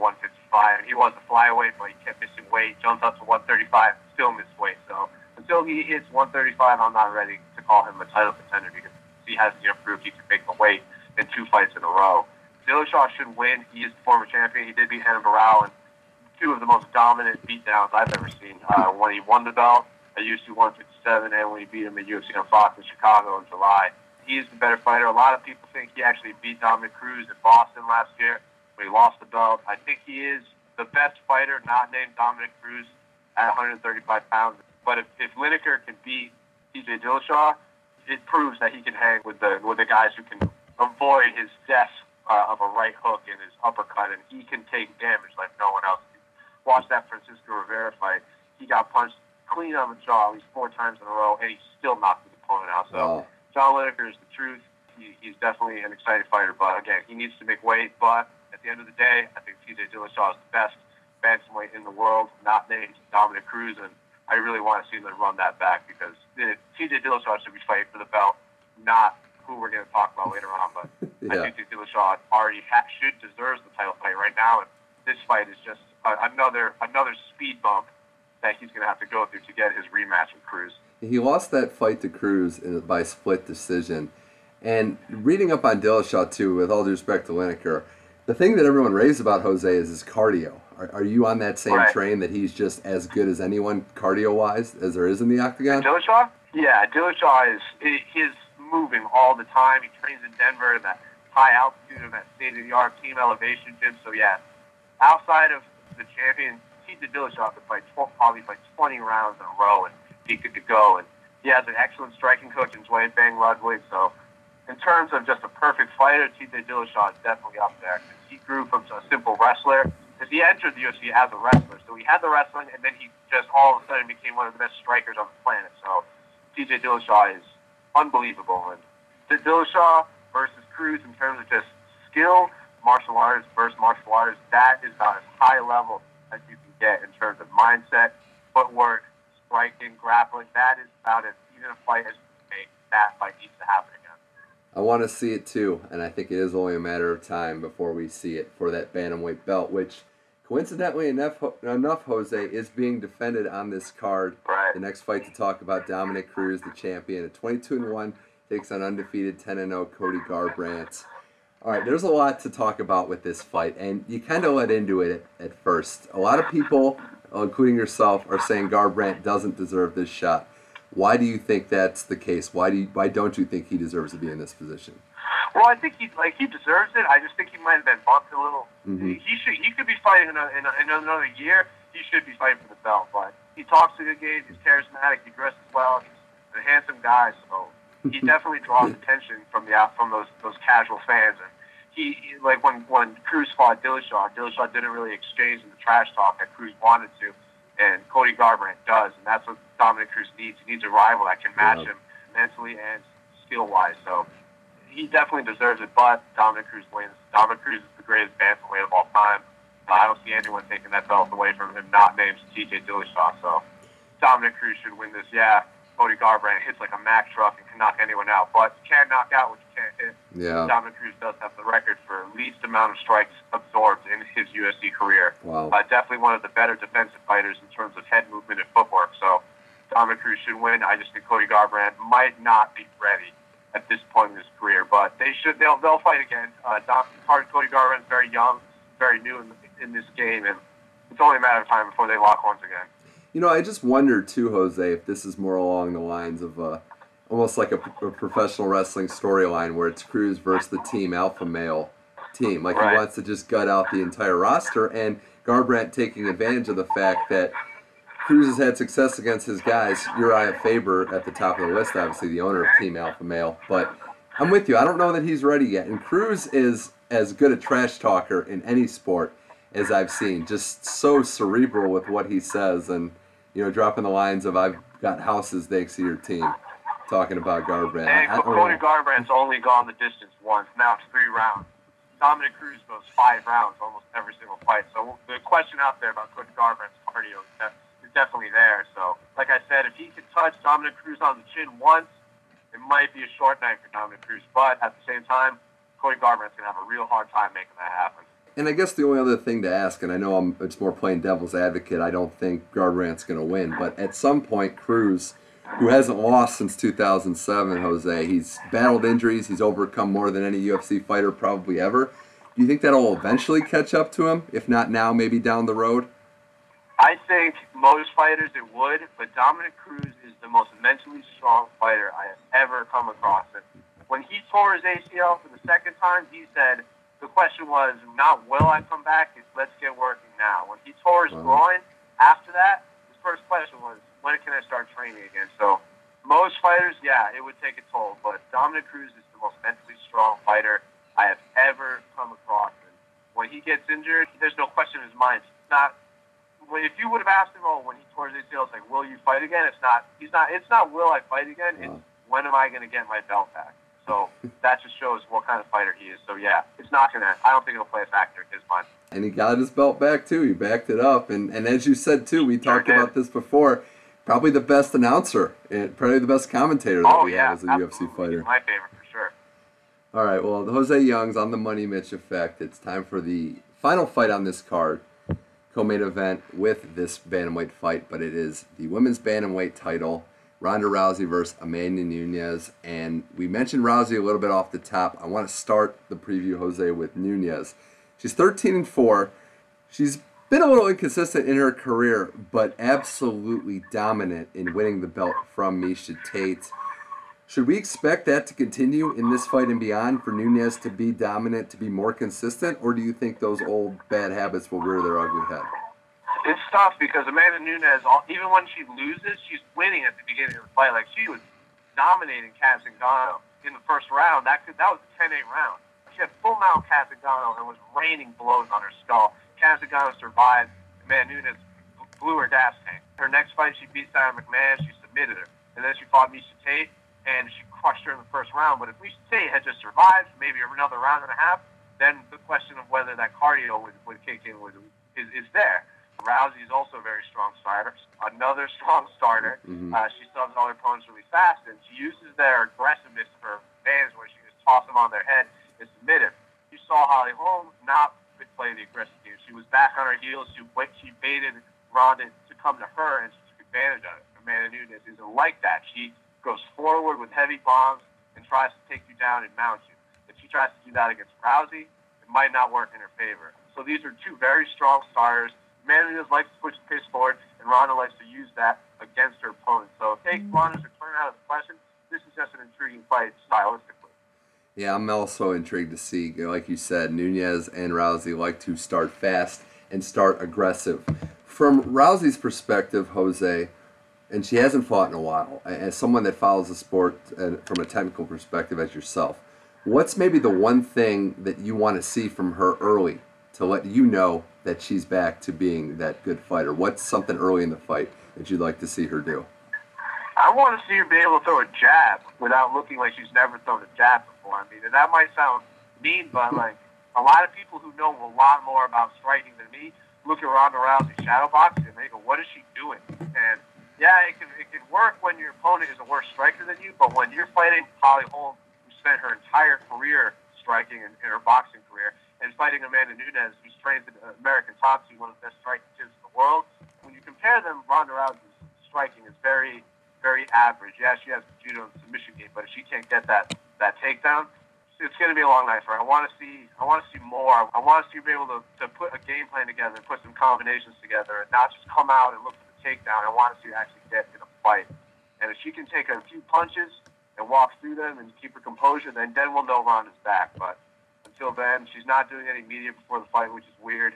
155. He was a flyweight, but he kept missing weight. Jumped up to 135, still missed weight. So until he hits 135, I'm not ready to call him a title contender because he hasn't yet proved he can make the weight in two fights in a row. Dillashaw should win. He is the former champion. He did beat Renan Barao in two of the most dominant beatdowns I've ever seen. Uh, when he won the belt at UFC 157 and when he beat him at UFC on Fox in Chicago in July. He is the better fighter. A lot of people think he actually beat Dominick Cruz in Boston last year when he lost the belt. I think he is the best fighter not named Dominick Cruz at 135 pounds. But if, if Lineker can beat TJ Dillashaw, it proves that he can hang with the with the guys who can avoid his death uh, of a right hook and his uppercut, and he can take damage like no one else. Watch that Francisco Rivera fight. He got punched clean on the jaw at least four times in a row, and he still knocked his opponent out. So Oh. John Lineker is the truth. He, he's definitely an exciting fighter, but again, he needs to make weight. But at the end of the day, I think TJ Dillashaw is the best bantamweight in the world, not named Dominick Cruz, and I really want to see them run that back because TJ Dillashaw should be fighting for the belt, not who we're going to talk about later on. But Yeah. *laughs* I think that Dillashaw already ha- should deserves the title fight right now, and this fight is just uh, another another speed bump that he's going to have to go through to get his rematch with Cruz. He lost that fight to Cruz by split decision. And reading up on Dillashaw too, with all due respect to Lineker, the thing that everyone raves about Jose is his cardio. Are, are you on that same Right. train that he's just as good as anyone cardio wise as there is in the octagon? Dillashaw? Yeah, Dillashaw is he's moving all the time. He trains in Denver in that high altitude of that state of the art team elevation gym. So yeah, outside of the champion, TJ Dillashaw could fight tw- probably fight 20 rounds in a row and he could go. And he has an excellent striking coach in Duane Bang Ludwig. So in terms of just a perfect fighter, TJ Dillashaw is definitely up there. He grew from a simple wrestler because he entered the UFC as a wrestler. So he had the wrestling, and then he just all of a sudden became one of the best strikers on the planet. So TJ Dillashaw is unbelievable. And Dillashaw versus Cruz in terms of just skill, martial arts versus martial arts, that is about as high level as you can get in terms of mindset, footwork, striking, grappling. That is about as even a fight as you can make. That fight needs to happen. I want to see it too, and I think it is only a matter of time before we see it for that bantamweight belt, which coincidentally enough, enough Jose is being defended on this card. Right. The next fight to talk about Dominick Cruz, the champion, at 22 and 1, takes on undefeated 10 and 0 Cody Garbrandt. All right, there's a lot to talk about with this fight, and you kind of let into it at, at first. A lot of people, including yourself, are saying Garbrandt doesn't deserve this shot. Why do you think that's the case? Why do you, why don't you think he deserves to be in this position? Well, I think he like he deserves it. I just think he might have been bumped a little. Mhm. He should he could be fighting in, a, in, a, in another year. He should be fighting for the belt. But he talks a good game. He's charismatic. He dresses well. He's a handsome guy. So he *laughs* definitely draws attention from the from those those casual fans. And he he- like when when Cruz fought Dillashaw, Dillashaw didn't really exchange in the trash talk that Cruz wanted to, and Cody Garbrandt does, and that's what Dominick Cruz needs. He needs a rival that can match Yeah. him mentally and skill wise. So he definitely deserves it, but Dominick Cruz wins. Dominick Cruz is the greatest bantamweight of all time. I don't see anyone taking that belt away from him, not named TJ Dillashaw. So Dominick Cruz should win this. Yeah, Cody Garbrandt hits like a Mack truck and can knock anyone out, but can't knock out what you. Yeah. Dominick Cruz does have the record for least amount of strikes absorbed in his UFC career. Wow. Uh, definitely one of the better defensive fighters in terms of head movement and footwork. So Dominick Cruz should win. I just think Cody Garbrandt might not be ready at this point in his career, but they should. They'll they'll fight again. Uh, Dom, Cody Garbrandt's very young, very new in, in this game, and it's only a matter of time before they lock horns again. You know, I just wonder too, Jose, if this is more along the lines of uh, almost like a, a professional wrestling storyline where it's Cruz versus the team alpha male team. Like Right. he wants to just gut out the entire roster, and Garbrandt taking advantage of the fact that Cruz has had success against his guys. Urijah Faber at the top of the list, obviously the owner of Team Alpha Male. But I'm with you. I don't know that he's ready yet. And Cruz is as good a trash talker in any sport as I've seen. Just so cerebral with what he says, and you know, dropping the lines of "I've got houses thanks to your team," talking about Garbrandt. And I Cody. Garbrandt's only gone the distance once. Now it's three rounds. Dominick Cruz goes five rounds almost every single fight. So the question out there about Cody Garbrandt's cardio is, is definitely there. So, like I said, if he can touch Dominick Cruz on the chin once, it might be a short night for Dominick Cruz. But at the same time, Cody Garbrandt's going to have a real hard time making that happen. And I guess the only other thing to ask, and I know I'm, it's more playing devil's advocate. I don't think Garbrandt's going to win, but at some point, Cruz, who hasn't lost since 2007, Jose, he's battled injuries. He's overcome more than any UFC fighter probably ever. Do you think that'll eventually catch up to him? If not now, maybe down the road. I think most fighters it would, but Dominick Cruz is the most mentally strong fighter I have ever come across. And when he tore his ACL for the second time, he said the question was not will I come back, it's let's get working now. When he tore his groin after that, his first question was when can I start training again? So most fighters, yeah, it would take a toll, but Dominick Cruz is the most mentally strong fighter I have ever come across. And when he gets injured, there's no question in his mind. It's not well, if you would have asked him, oh, when he tore his ACL, it's like, will you fight again? It's not. He's not. It's not. Will I fight again? It's when am I going to get my belt back? So that just shows what kind of fighter he is. So yeah, it's not gonna. I don't think it'll play a factor in his mind. And he got his belt back too. He backed it up, and and as you said too, we talked did. about this before. Probably the best announcer, and probably the best commentator that Oh we yeah, have as a absolutely. UFC fighter. He's my favorite for sure. All right, well, Jose Youngs on the Money Mitch effect. It's time for the final fight on this card, co-main event with this bantamweight fight, but it is the women's bantamweight title, Ronda Rousey versus Amanda Nunes. And we mentioned Rousey a little bit off the top. I want to start the preview, Jose, with Nunes. She's 13 and four. She's been a little inconsistent in her career, but absolutely dominant in winning the belt from Miesha Tate. Should we expect that to continue in this fight and beyond for Nunes to be dominant, to be more consistent, or do you think those old bad habits will rear their ugly head? It's tough because Amanda Nunes, even when she loses, she's winning at the beginning of the fight. Like she was dominating Cat Zingano in the first round. That could, that was a 10-8 round. She had full mount Cat Zingano and was raining blows on her skull. Cat Zingano survived. Amanda Nunes blew her gas tank. Her next fight, she beat Sara McMann. She submitted her, and then she fought Miesha Tate, and she crushed her in the first round. But if Miesha Tate had just survived, maybe another round and a half, then the question of whether that cardio would, would kick in would, is, is there. Rousey is also a very strong starter. Another *laughs* strong starter. Mhm. Uh, she subs all her opponents really fast, and she uses their aggressiveness for advantage, where she just toss them on their head and submit it. You saw Holly Holm not play the aggressive game. She was back on her heels. She wait, she baited Ronda to come to her, and she took advantage of it. Amanda Nunes isn't like that. She goes forward with heavy bombs and tries to take you down and mount you. If she tries to do that against Rousey, it might not work in her favor. So these are two very strong starters. Amanda Nunes likes to push the pace forward, and Ronda likes to use that against her opponent. So if take mm-hmm. Ronda's return out of the question, this is just an intriguing fight stylistically. Yeah, I'm also intrigued to see, like you said, Nunes and Rousey like to start fast and start aggressive. From Rousey's perspective, Jose, and she hasn't fought in a while, as someone that follows the sport uh, from a technical perspective as yourself, what's maybe the one thing that you want to see from her early to let you know that she's back to being that good fighter? What's something early in the fight that you'd like to see her do? I want to see her be able to throw a jab without looking like she's never thrown a jab before. I mean, and that might sound mean, but hmm. like a lot of people who know a lot more about striking than me look at Ronda Rousey shadow boxing and they go, "What is she doing?" And yeah, it can it can work when your opponent is a worse striker than you, but when you're fighting Holly Holm, who spent her entire career striking in, in her boxing career, and fighting Amanda Nunes, who's trained in American Top Team, one of the best striking gyms in the world, when you compare them, Ronda Rousey's striking is very very average. Yeah, she has judo and submission game, but if she can't get that that takedown, it's going to be a long night for her. I want to see I want to see more. I want to see her be able to, to put a game plan together and put some combinations together, and not just come out and look for the takedown. I want to see her actually get in a fight. And if she can take a few punches and walk through them and keep her composure, then then we'll know Ronda's back. But until then, she's not doing any media before the fight, which is weird.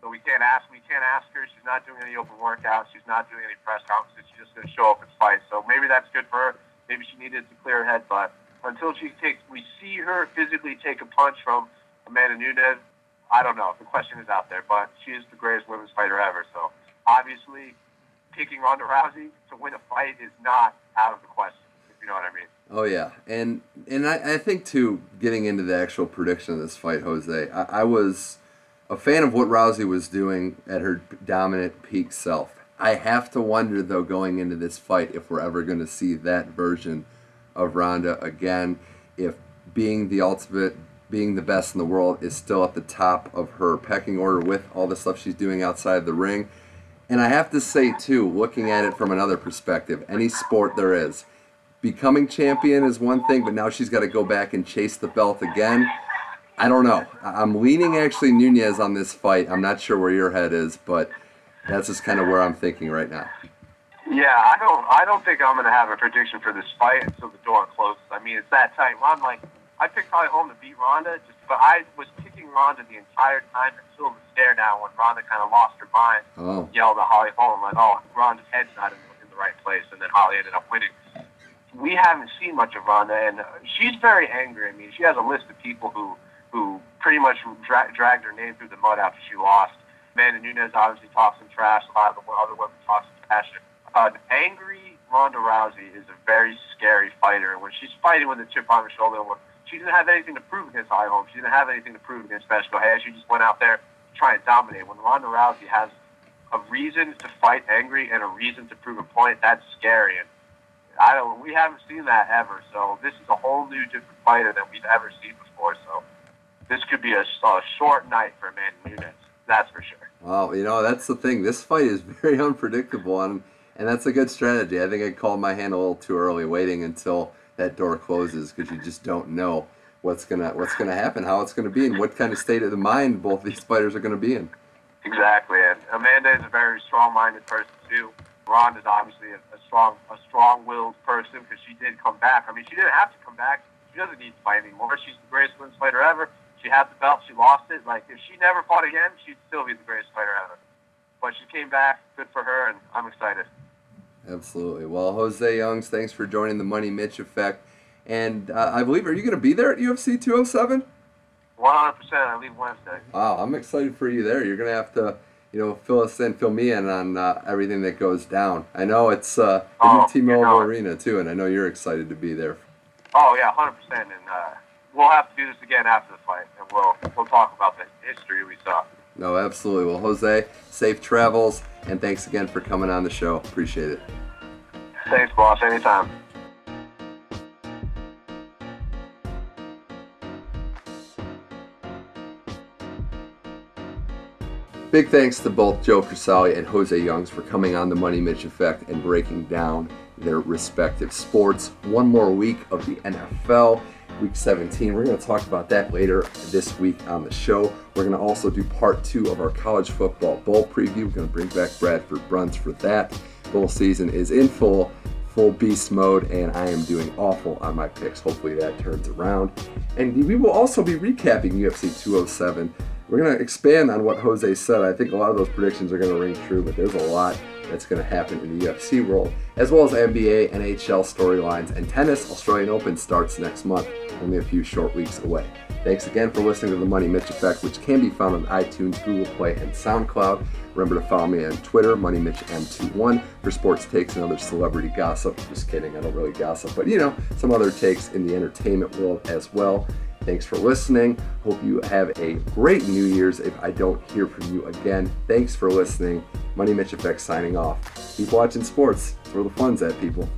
So we can't ask. We can't ask her. She's not doing any open workouts. She's not doing any press conferences. She's just going to show up and fight. So maybe that's good for her. Maybe she needed to clear her head. But until she takes, we see her physically take a punch from Amanda Nunes. I don't know. The question is out there. But she is the greatest women's fighter ever. So obviously, picking Ronda Rousey to win a fight is not out of the question. If you know what I mean. Oh yeah, and and I, I think too, getting into the actual prediction of this fight, Jose, I, I was a fan of what Rousey was doing at her dominant peak self. I have to wonder though, going into this fight, if we're ever going to see that version of Ronda again. If being the ultimate, being the best in the world, is still at the top of her pecking order with all the stuff she's doing outside the ring. And I have to say too, looking at it from another perspective, any sport there is, becoming champion is one thing, but now she's got to go back and chase the belt again. I don't know. I'm leaning actually Nunes on this fight. I'm not sure where your head is, but that's just kind of where I'm thinking right now. Yeah, I don't. I don't think I'm going to have a prediction for this fight until the door closes. I mean, it's that tight. I'm like, I picked Holly Holm to beat Ronda, just, but I was picking Ronda the entire time until the stare down when Ronda kind of lost her mind, Oh, yelled at Holly Holm like, "Oh, Ronda's head's not in, in the right place," and then Holly ended up winning. We haven't seen much of Ronda, and she's very angry. I mean, she has a list of people who who pretty much dra- dragged her name through the mud after she lost. Amanda Nunes obviously talks some trash. A lot of the other women talk some trash. Uh, an angry Ronda Rousey is a very scary fighter. When she's fighting with a chip on her shoulder, she didn't have anything to prove against Holly she didn't have anything to prove against Mexico Hayes. She just went out there trying to try and dominate. When Ronda Rousey has a reason to fight angry and a reason to prove a point, that's scary. And I don't. We haven't seen that ever. So this is a whole new, different fighter than we've ever seen before. So this could be a, a short night for Amanda Nunes. That's for sure. Wow, you know that's the thing. This fight is *laughs* very unpredictable, and and that's a good strategy. I think I called my hand a little too early, waiting until that door closes because you just don't know what's gonna what's gonna happen, how it's gonna be, and what kind of state of the mind both these fighters are gonna be in. Exactly, and Amanda is a very strong-minded person too. Ron is obviously a, a strong, a strong-willed person because she did come back. I mean, she didn't have to come back. She doesn't need to fight anymore. She's the greatest women's fighter ever. She had the belt. She lost it. Like if she never fought again, she'd still be the greatest fighter ever. But she came back. Good for her, and I'm excited. Absolutely. Well, Jose Youngs, thanks for joining the Money Mitch Effect. And uh, I believe, are you going to be there at UFC 207? 100%. I leave Wednesday. Wow, I'm excited for you there. You're going to have to, you know, fill us in, fill me in on uh, everything that goes down. I know it's uh, the Oh, new T-Mobile you know. Arena too, and I know you're excited to be there. Oh yeah, 100%. And uh, we'll have to do this again after the fight, and we'll we'll talk about the history we saw. No, absolutely. Well, Jose, safe travels, and thanks again for coming on the show. Appreciate it. Thanks, boss. Anytime. Big thanks to both Joe Crisali and Jose Youngs for coming on the Money Mitch Effect and breaking down their respective sports. One more week of the NFL, week 17. We're going to talk about that later this week on the show. We're going to also do part two of our college football bowl preview. We're going to bring back Bradford Bruns for that. Bowl season is in full full beast mode, and I am doing awful on my picks. Hopefully that turns around. And we will also be recapping UFC 207. We're going to expand on what Jose said. I think a lot of those predictions are going to ring true, but there's a lot that's going to happen in the UFC world, as well as NBA, NHL storylines, and tennis. Australian Open starts next month, only a few short weeks away. Thanks again for listening to the Money Mitch Effect, which can be found on iTunes, Google Play, and SoundCloud. Remember to follow me on Twitter, MoneyMitchM21, for sports takes and other celebrity gossip. Just kidding, I don't really gossip, but you know, some other takes in the entertainment world as well. Thanks for listening. Hope you have a great New Year's if I don't hear from you again. Thanks for listening. Money Mitch Effect signing off. Keep watching sports. It's where the fun's at, people.